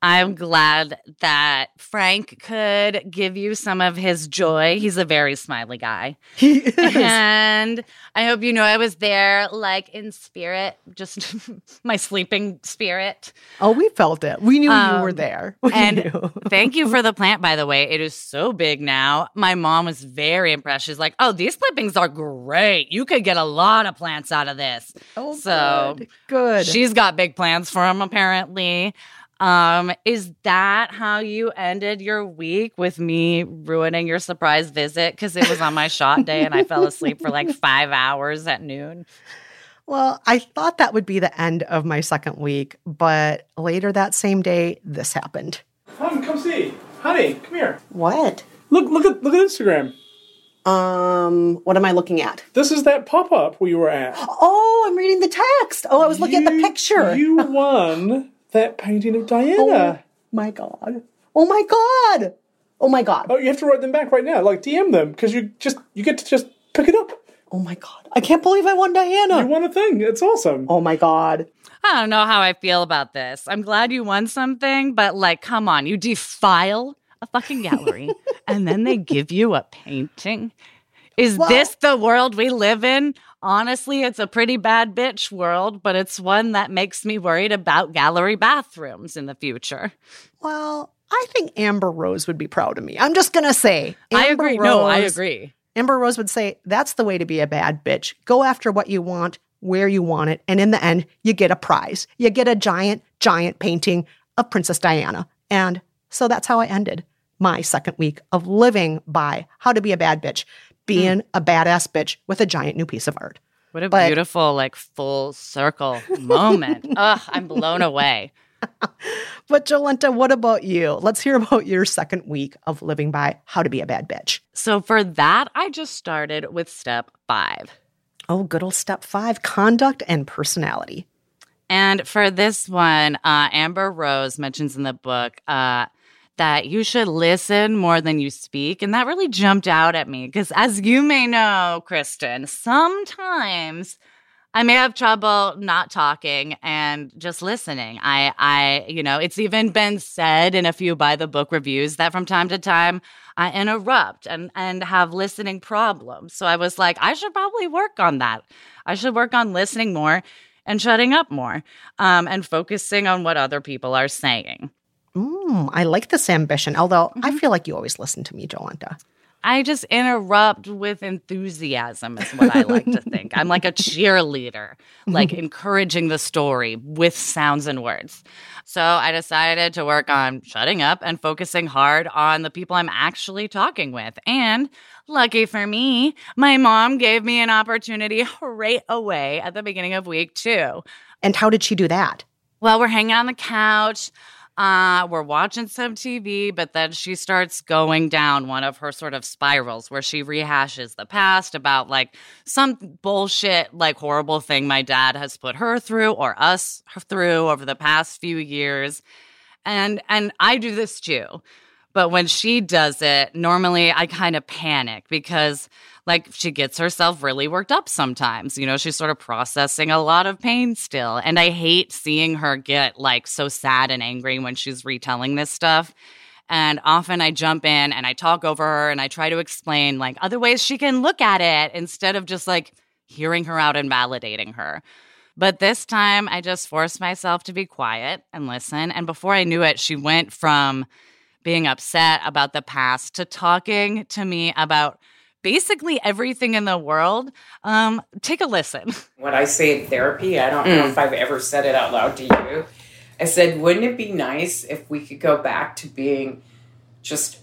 I'm glad that Frank could give you some of his joy. He's a very smiley guy. He is. And I hope you know I was there, like in spirit, just [laughs] my sleeping spirit. Oh, we felt it. We knew you were Um, there. [laughs] We and. Thank you for the [laughs] plant, by the way. It is so big now. My mom was very impressed. She's like, oh, these clippings are great. You could get a lot of plants out of this. Oh, so good. good. She's got big plans for him, apparently. Um, is that how you ended your week with me ruining your surprise visit? Because it was on my shot day and I fell asleep for like [laughs] five hours at noon. Well, I thought that would be the end of my second week, but later that same day, this happened. Come, come see. Honey, come here. What? Look, look at look at Instagram. Um, what am I looking at? This is that pop up we were at. Oh, I'm reading the text. Oh, I was looking at the picture. You [laughs] won that painting of Diana. Oh my god. Oh my god. Oh my god. Oh, you have to write them back right now. Like DM them because you just you get to just pick it up. Oh my god. I can't believe I won Diana. You won a thing. It's awesome. Oh my god. I don't know how I feel about this. I'm glad you won something, but like, come on, you defile a fucking gallery [laughs] and then they give you a painting. Is Well- this the world we live in? Honestly, it's a pretty bad bitch world, but it's one that makes me worried about gallery bathrooms in the future. Well, I think Amber Rose would be proud of me. I'm just going to say. I Amber agree. No, I agree. Amber Rose would say, that's the way to be a bad bitch. Go after what you want, where you want it. And in the end, you get a prize. You get a giant, giant painting of Princess Diana. And so that's how I ended. my second week of living by how to be a bad bitch, being a badass bitch with a giant new piece of art. What a But- beautiful, like, full circle moment. [laughs] Ugh, I'm blown away. But Jolenta, what about you? Let's hear about your second week of living by how to be a bad bitch. So for that, I just started with step five. Oh, good old step five conduct and personality. And for this one, uh, Amber Rose mentions in the book uh, that you should listen more than you speak. And that really jumped out at me because, as you may know, Kristen, sometimes I may have trouble not talking and just listening. I, I, you know, it's even been said in a few by the book reviews that from time to time I interrupt and and have listening problems. So I was like, I should probably work on that. I should work on listening more and shutting up more, um, and focusing on what other people are saying. Mm, I like this ambition, although I feel like you always listen to me, Jolenta. I just interrupt with enthusiasm, is what I like to think. I'm like a [laughs] cheerleader, like encouraging the story with sounds and words. So I decided to work on shutting up and focusing hard on the people I'm actually talking with. And lucky for me, my mom gave me an opportunity right away at the beginning of week two. And how did she do that? Well, we're hanging on the couch. Uh, we're watching some TV, but then she starts going down one of her sort of spirals where she rehashes the past about like some bullshit, like horrible thing my dad has put her through or us through over the past few years. And and I do this too. But when she does it, normally I kind of panic because like she gets herself really worked up sometimes. You know, she's sort of processing a lot of pain still. And I hate seeing her get like so sad and angry when she's retelling this stuff. And often I jump in and I talk over her and I try to explain like other ways she can look at it instead of just like hearing her out and validating her. But this time I just forced myself to be quiet and listen. And before I knew it, she went from being upset about the past to talking to me about basically everything in the world. Um, take a listen. [laughs] What I say in therapy, I don't know Mm. if I've ever said it out loud to you. I said, wouldn't it be nice if we could go back to being just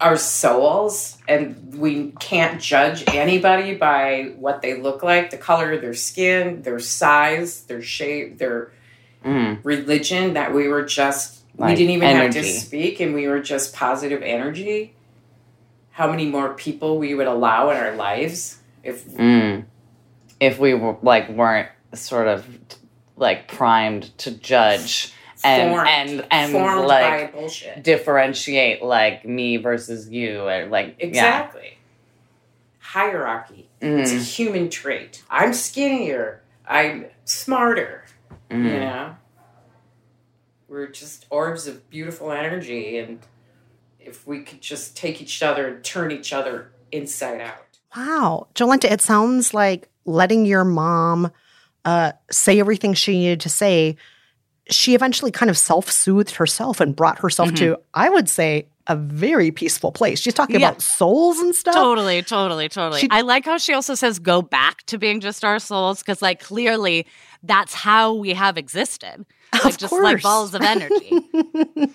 our souls and we can't judge anybody by what they look like, the color of their skin, their size, their shape, their religion, that we were just, we didn't even have to speak and we were just positive energy? How many more people we would allow in our lives if Mm. If we were like weren't sort of like primed to judge and Formed. and and Formed like differentiate like me versus you or like yeah. Exactly. Hierarchy. It's a Mhm. human trait. I'm skinnier. I'm smarter. You Mhm. know? We're just orbs of beautiful energy. And if we could just take each other and turn each other inside out. Wow. Jolenta, it sounds like letting your mom uh, say everything she needed to say. She eventually kind of self soothed herself and brought herself to, I would say, a very peaceful place. She's talking. Yeah. about souls and stuff. Totally, totally, totally. She- I like how she also says go back to being just our souls because, like, clearly that's how we have existed. Like, just like balls of energy. [laughs]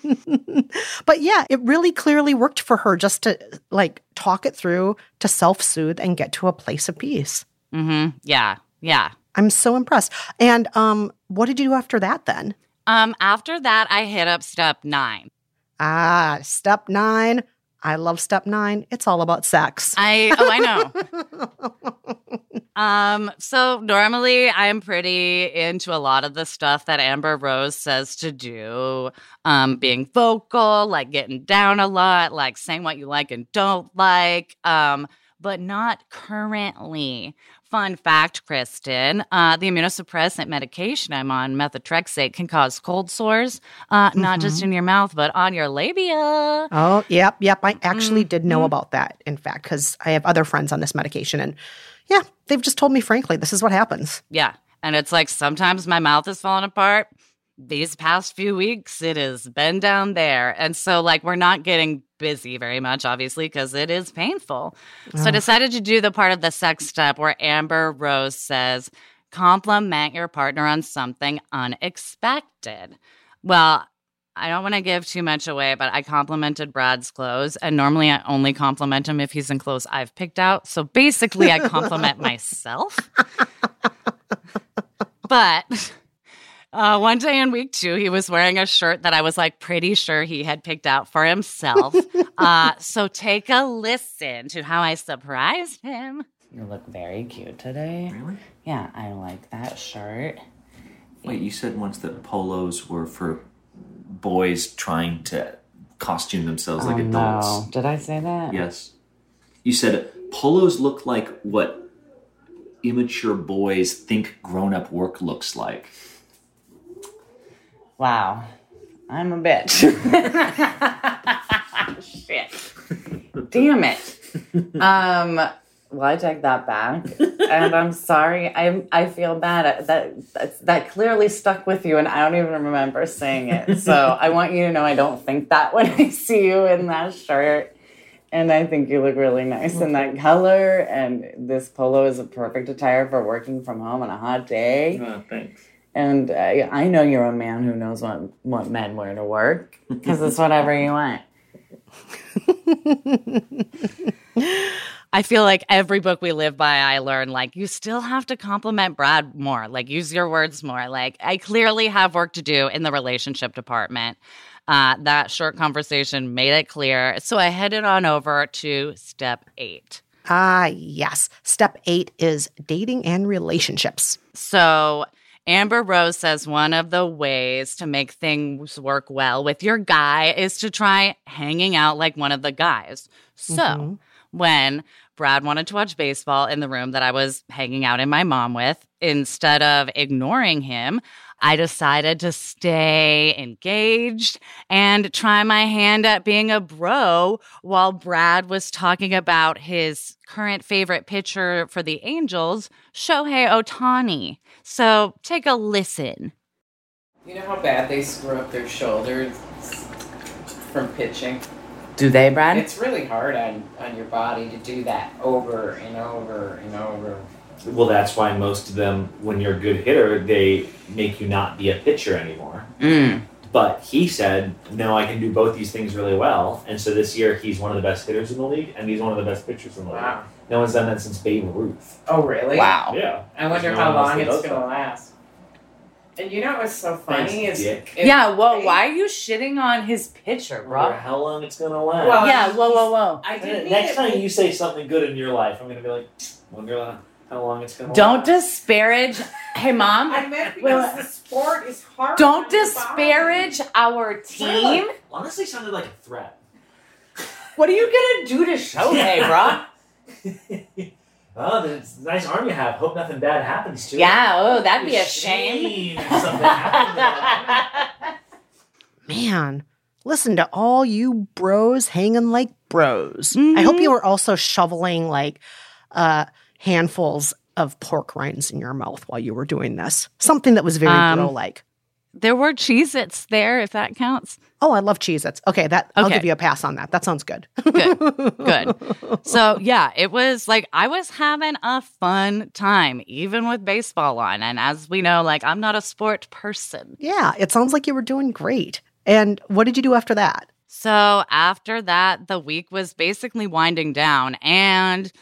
But yeah, it really clearly worked for her just to like talk it through, to self soothe and get to a place of peace. Mm-hmm. Yeah, yeah. I'm so impressed. And um, what did you do after that then? Um, after that, I hit up step nine. Ah, step nine. I love step nine. It's all about sex. I oh, I know. [laughs] um, so normally I'm pretty into a lot of the stuff that Amber Rose says to do. Um, being vocal, like getting down a lot, like saying what you like and don't like. Um, but not currently. Fun fact, Kristen, uh, the immunosuppressant medication I'm on, methotrexate, can cause cold sores, uh, not just in your mouth, but on your labia. Oh, yep, yep. I actually did know Mm-hmm. about that, in fact, because I have other friends on this medication. And yeah, they've just told me, frankly, this is what happens. Yeah. And it's like sometimes my mouth is falling apart. These past few weeks, it has been down there. And so, like, we're not getting busy very much, obviously, because it is painful. So, I decided to do the part of the sex step where Amber Rose says, compliment your partner on something unexpected. Well, I don't want to give too much away, but I complimented Brad's clothes. And normally I only compliment him if he's in clothes I've picked out. So basically, I compliment [laughs] myself. but uh, one day in week two, he was wearing a shirt that I was like pretty sure he had picked out for himself. [laughs] uh, so take a listen to how I surprised him. You look very cute today. Really? Yeah, I like that shirt. Wait, you said once that polos were for boys trying to costume themselves like Oh, adults. no. Did I say that? Yes. You said polos look like what immature boys think grown up work looks like. Wow. I'm a bitch. [laughs] Shit. Damn it. Um well, I take that back, and I'm sorry. I I feel bad. That that that clearly stuck with you, and I don't even remember saying it. So [laughs] I want you to know I don't think that when I see you in that shirt, and I think you look really nice in that color. And this polo is a perfect attire for working from home on a hot day. Oh, thanks. And uh, I know you're a man who knows what what men wear to work because it's whatever you want. I feel like every book we live by, I learn like you still have to compliment Brad more, like use your words more. Like I clearly have work to do in the relationship department. Uh, that short conversation made it clear. So I headed on over to step eight. Ah, yes. Step eight is dating and relationships. So, Amber Rose says one of the ways to make things work well with your guy is to try hanging out like one of the guys. So, Mhm. when Brad wanted to watch baseball in the room that I was hanging out in my mom with, instead of ignoring him, I decided to stay engaged and try my hand at being a bro while Brad was talking about his current favorite pitcher for the Angels, Shohei Ohtani. So take a listen. You know how bad they screw up their shoulders from pitching? Do they, Brad? It's really hard on, on your body to do that over and over and over. Well, that's why most of them, when you're a good hitter, they make you not be a pitcher anymore. Mm. But he said, no, I can do both these things really well. And so this year, he's one of the best hitters in the league, and he's one of the best pitchers in the Wow. league. No one's done that since Babe Ruth. Oh, really? Wow. Yeah. I wonder no how long it's going to last. And you know what's so Thanks, funny is Dick. if yeah, whoa, they- why are you shitting on his pitcher, bro? wonder how long it's gonna last. Well, yeah, whoa, whoa, whoa. I didn't mean next it- time you say something good in your life, I'm gonna be like, wonder how long it's gonna Don't last. disparage. Hey, mom. [laughs] I meant because Well, the sport is hard. Don't on your disparage our team. Really? Honestly, sounded like a threat. What are you gonna do to Shohei, [laughs] bro? [laughs] Oh, it's a nice arm you have. Hope nothing bad happens to it. Yeah, oh, that'd be a shame. if something happened to. Man, listen to all you bros hanging like bros. I hope you were also shoveling like uh, handfuls of pork rinds in your mouth while you were doing this. Something that was very Um, bro like. There were Cheez Its there, if that counts. Oh, I love Cheez Its. Okay, that I'll give you a pass on that. That sounds good. Good. [laughs] Good. So, yeah, it was like I was having a fun time, even with baseball on. And as we know, like I'm not a sport person. yeah, it sounds like you were doing great. And what did you do after that? So, after that, the week was basically winding down. And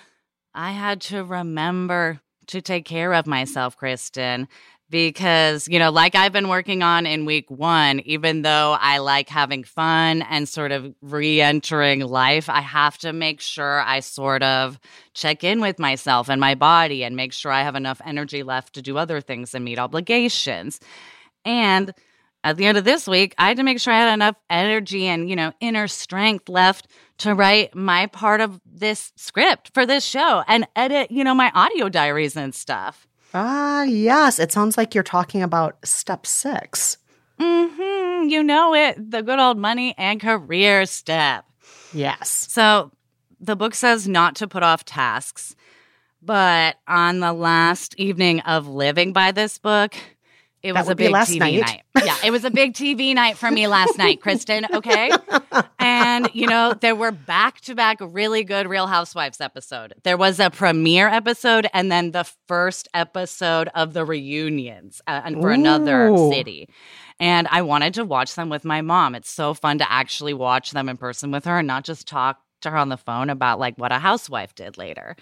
I had to remember to take care of myself, Kristen. Because, you know, like I've been working on in week one, even though I like having fun and sort of re entering life, I have to make sure I sort of check in with myself and my body and make sure I have enough energy left to do other things and meet obligations. And at the end of this week, I had to make sure I had enough energy and, you know, inner strength left to write my part of this script for this show and edit, you know, my audio diaries and stuff. Ah, yes. It sounds like you're talking about step six. Mm-hmm. You know it. The good old money and career step. Yes. So the book says not to put off tasks. But on the last evening of living by this book, it was a big TV night. night. Yeah, it was a big TV night for me last night, Kristen. Okay. [laughs] And, you know, there were back to back really good Real Housewives episode. There was a premiere episode and then the first episode of the reunions uh, and for another city. And I wanted to watch them with my mom. It's so fun to actually watch them in person with her and not just talk to her on the phone about like what a housewife did later.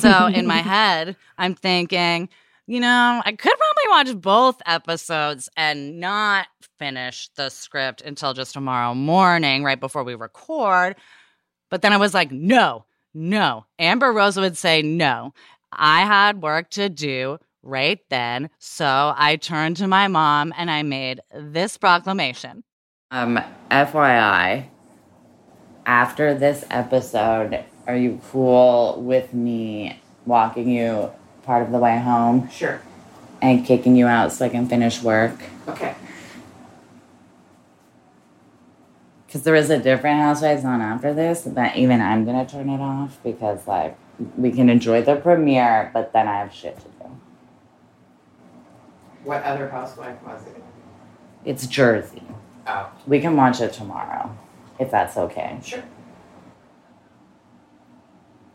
So in my [laughs] head, I'm thinking, you know, I could probably watch both episodes and not finish the script until just tomorrow morning, right before we record. But then I was like, no, no. Amber Rose would say no. I had work to do right then. So I turned to my mom and I made this proclamation. Um, FYI, after this episode, are you cool with me walking you part of the way home? Sure. And kicking you out so I can finish work? Okay. Because there is a different Housewives on after this that even I'm gonna turn it off because like we can enjoy the premiere, but then I have shit to do. What other housewife was it? It's Jersey. Oh. We can watch it tomorrow, if that's okay. Sure.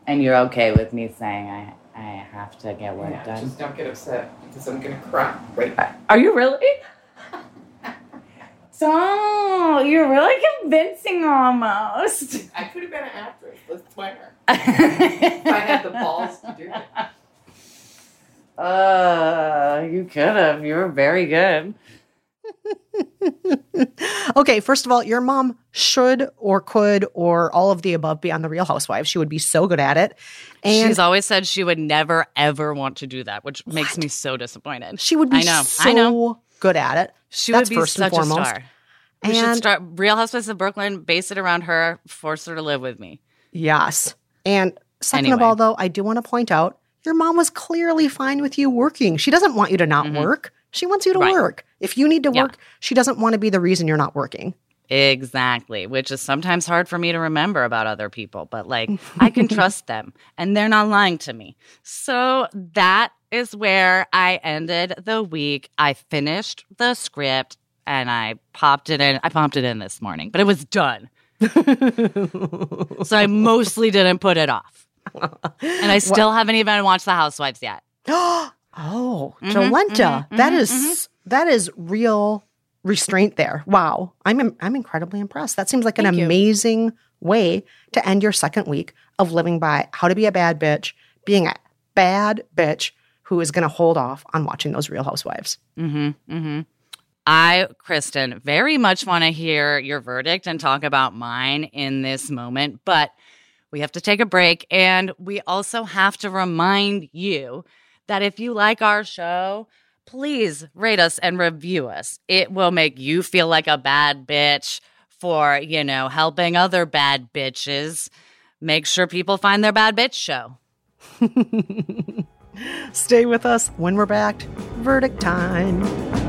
And you're okay with me saying I I have to get work Yeah, done? just don't get upset because I'm gonna cry right back. Are you really? [laughs] So you're really convincing almost. I could have been an actress. Let's swear. [laughs] if I had the balls to do it. Uh, you could have. You were very good. [laughs] Okay, first of all, your mom should or could or all of the above be on The Real Housewives. She would be so good at it. And She's always said she would never ever want to do that, which makes me so disappointed. she would be I know. so I know. good at it. She That's would be first such and foremost. a star. We should start Real Housewives of Brooklyn, base it around her, force her to live with me. Yes. And second of all, though, I do want to point out your mom was clearly fine with you working. She doesn't want you to not mm-hmm. work. She wants you to. Right. work. If you need to Yeah. work, she doesn't want to be the reason you're not working. Exactly, which is sometimes hard for me to remember about other people, but like [laughs] I can trust them and they're not lying to me. So that is where I ended the week. I finished the script and I popped it in. I popped it in this morning, but it was done. so I mostly didn't put it off. [laughs] And I still haven't even watched The Housewives yet. [gasps] [gasps] oh, Mhm, Jolenta. mhm, that mhm, is- that is real restraint there. Wow. I'm im- incredibly impressed. That seems like an Thank you. amazing way to end your second week of living by how to be a bad bitch, being a bad bitch who is going to hold off on watching those Real Housewives. Mm-hmm. Mm-hmm. I, Kristen, very much want to hear your verdict and talk about mine in this moment, but we have to take a break. And we also have to remind you that if you like our show, please rate us and review us. It will make you feel like a bad bitch for, you know, helping other bad bitches make sure people find their bad bitch show. [laughs] Stay with us when we're back. Verdict time.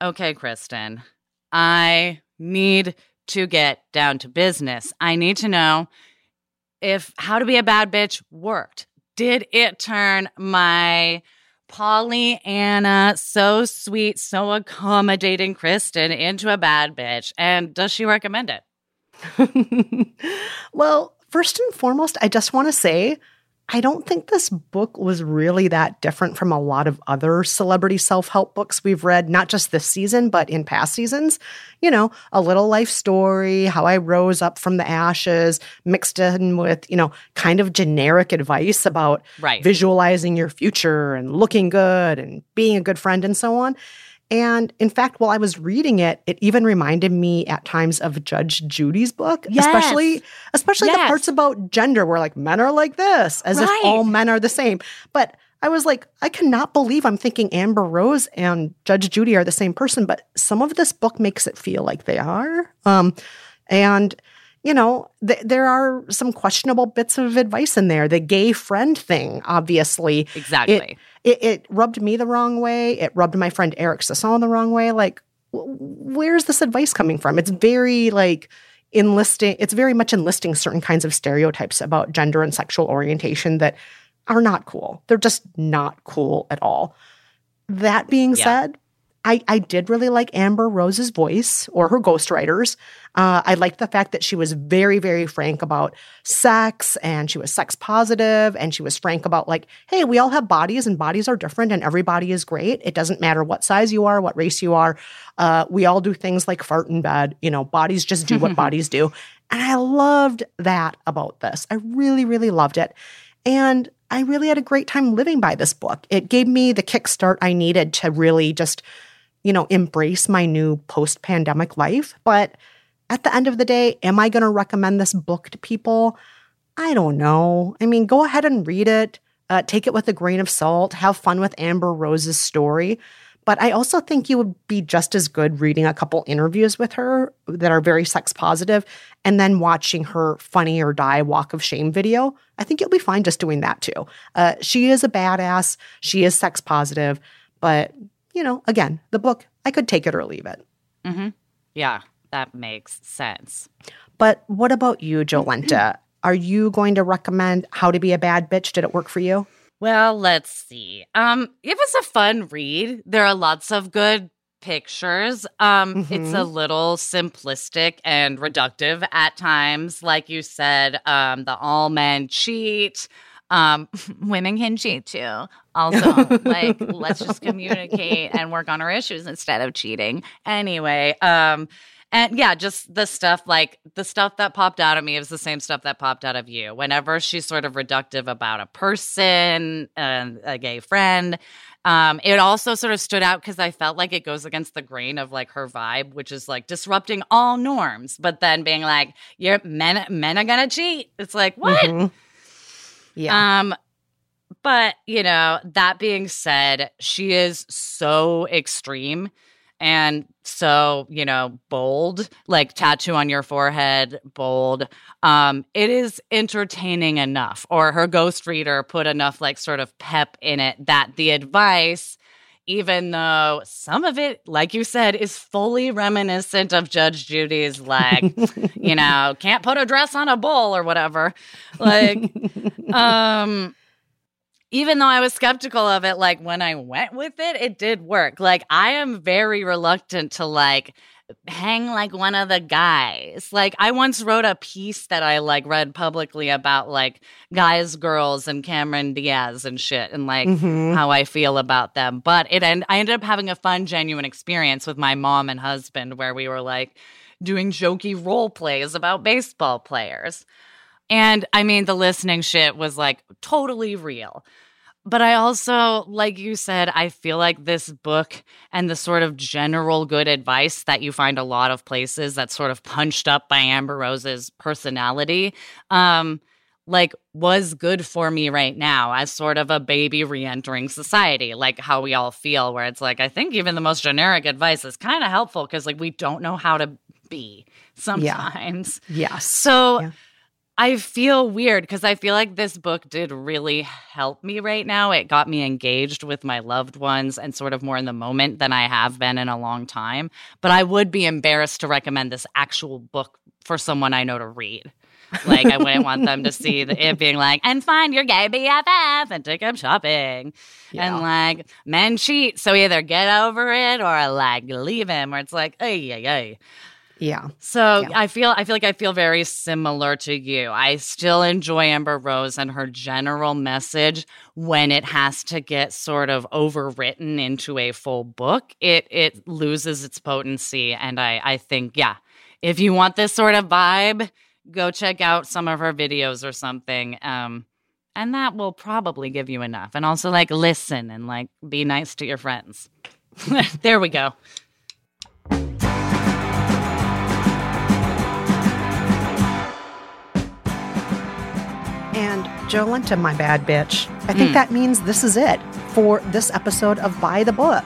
Okay, Kristen, I need to get down to business. I need to know if How to Be a Bad Bitch worked. Did it turn my Pollyanna, so sweet, so accommodating Kristen into a bad bitch? And does she recommend it? [laughs] Well, first and foremost, I just want to say I don't think this book was really that different from a lot of other celebrity self help books we've read, not just this season, but in past seasons. You know, a little life story, how I rose up from the ashes, mixed in with, you know, kind of generic advice about Right. visualizing your future and looking good and being a good friend and so on. And in fact, while I was reading it, it even reminded me at times of Judge Judy's book, Yes. especially especially the parts about gender where like men are like this, as Right. if all men are the same. But I was like, I cannot believe I'm thinking Amber Rose and Judge Judy are the same person, but some of this book makes it feel like they are. Um, and you know, th- there are some questionable bits of advice in there. The gay friend thing, obviously, Exactly. It, it, it rubbed me the wrong way. It rubbed my friend Eric Sasson the wrong way. Like, w- where's this advice coming from? It's very like enlisting. It's very much enlisting certain kinds of stereotypes about gender and sexual orientation that are not cool. They're just not cool at all. That being Yeah. said, I, I did really like Amber Rose's voice or her ghostwriters. Uh, I liked the fact that she was very, very frank about sex and she was sex positive and she was frank about, like, hey, we all have bodies and bodies are different and every body is great. It doesn't matter what size you are, what race you are. Uh, we all do things like fart in bed. You know, bodies just do what [laughs] bodies do. And I loved that about this. I really, really loved it. And I really had a great time living by this book. It gave me the kickstart I needed to really just, you know, embrace my new post pandemic life. But at the end of the day, am I going to recommend this book to people? I don't know. I mean, go ahead and read it, uh, take it with a grain of salt, have fun with Amber Rose's story. But I also think you would be just as good reading a couple interviews with her that are very sex positive and then watching her funny or die walk of shame video. I think you'll be fine just doing that too. Uh, she is a badass. She is sex positive. But, you know, again, the book, I could take it or leave it. Mm-hmm. Yeah, that makes sense. But what about you, Jolenta? [clears throat] Are you going to recommend How to Be a Bad Bitch? Did it work for you? Well, let's see. Um, it was a fun read. There are lots of good pictures. Um, it's a little simplistic and reductive at times. Like you said, um, the all men cheat. Um, [laughs] women can cheat too. Also, [laughs] like, let's just communicate and work on our issues instead of cheating. Anyway, um, and yeah, just the stuff like the stuff that popped out of me is the same stuff that popped out of you. Whenever she's sort of reductive about a person and a gay friend, um, it also sort of stood out because I felt like it goes against the grain of like her vibe, which is like disrupting all norms, but then being like, "You're men, men are gonna cheat." It's like what? Mhm. Yeah. Um, but you know, that being said, she is so extreme and so, you know, bold, like tattoo on your forehead, bold. Um, it is entertaining enough, or her ghost reader put enough like sort of pep in it that the advice even though some of it, like you said, is fully reminiscent of Judge Judy's, like, [laughs] you know, can't put a dress on a bull or whatever. Like, [laughs] um, even though I was skeptical of it, like when I went with it, it did work. Like, I am very reluctant to like hang like one of the guys. Like, I once wrote a piece that I like read publicly about like guys, girls, and Cameron Diaz and shit, and like Mhm. how I feel about them. But it and I ended up having a fun, genuine experience with my mom and husband where we were like doing jokey role plays about baseball players. And I mean, the listening shit was like totally real. But I also, like you said, I feel like this book and the sort of general good advice that you find a lot of places that's sort of punched up by Amber Rose's personality, um, like was good for me right now as sort of a baby re-entering society, like how we all feel, where it's like I think even the most generic advice is kind of helpful because like we don't know how to be sometimes. Yeah. Yes. So I feel weird because I feel like this book did really help me right now. It got me engaged with my loved ones and sort of more in the moment than I have been in a long time. But I would be embarrassed to recommend this actual book for someone I know to read. Like I wouldn't want them to see the, it being like, and find your gay BFF and take him shopping. And like, men cheat. So either get over it or like leave him. Or it's like, ay, ay, ay. Yeah. So I feel I feel like I feel very similar to you. I still enjoy Amber Rose and her general message when it has to get sort of overwritten into a full book. It it loses its potency and I I think yeah, if you want this sort of vibe, go check out some of her videos or something. Um and that will probably give you enough. And also like listen and like be nice to your friends. [laughs] there we go. And Jolenta, my bad bitch. I think Hmm. that means this is it for this episode of By the Book.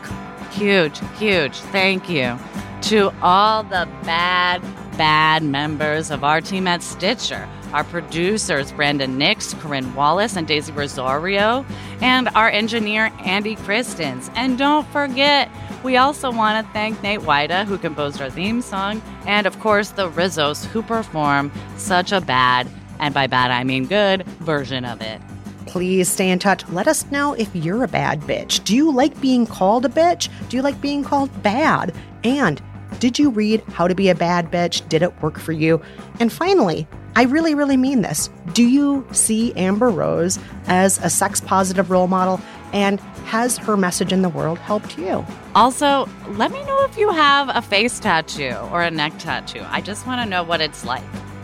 Huge, huge. Thank you to all the bad, bad members of our team at Stitcher. Our producers, Brandon Nix, Corinne Wallace, and Daisy Rosario, and our engineer, Andy Christens. And don't forget, we also want to thank Nate Wida, who composed our theme song, and of course, the Rizzos, who perform such a bad, and by bad I mean good, version of it. Please stay in touch. Let us know if you're a bad bitch. Do you like being called a bitch? Do you like being called bad? And did you read How to Be a Bad Bitch? Did it work for you? And finally, I really, really mean this. Do you see Amber Rose as a sex positive role model? And has her message in the world helped you? Also, let me know if you have a face tattoo or a neck tattoo. I just want to know what it's like.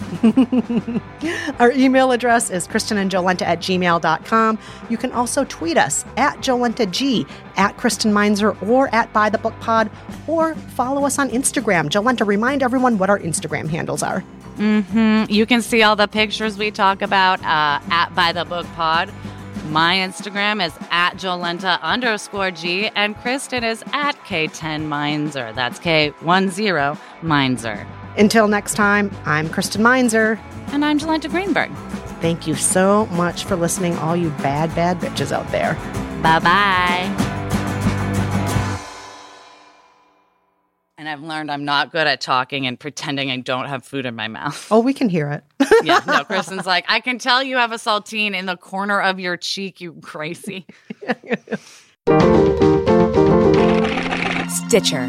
[laughs] Our email address is kristenandjolenta at gmail.com. You can also tweet us at JolentaG, at Kristen Meinzer, or at By the Book Pod, or follow us on Instagram. Jolenta, remind everyone what our Instagram handles are. hmm You can see all the pictures we talk about uh, at By the Book Pod. My Instagram is at Jolenta underscore G, and Kristen is at K10 Meinzer. That's K10 Meinzer. Until next time, I'm Kristen Meinzer. And I'm Jolenta Greenberg. Thank you so much for listening, all you bad, bad bitches out there. Bye bye. And I've learned I'm not good at talking and pretending I don't have food in my mouth. Oh, we can hear it. [laughs] yeah, no, [laughs] Kristen's like, I can tell you have a saltine in the corner of your cheek, you crazy. [laughs] Stitcher.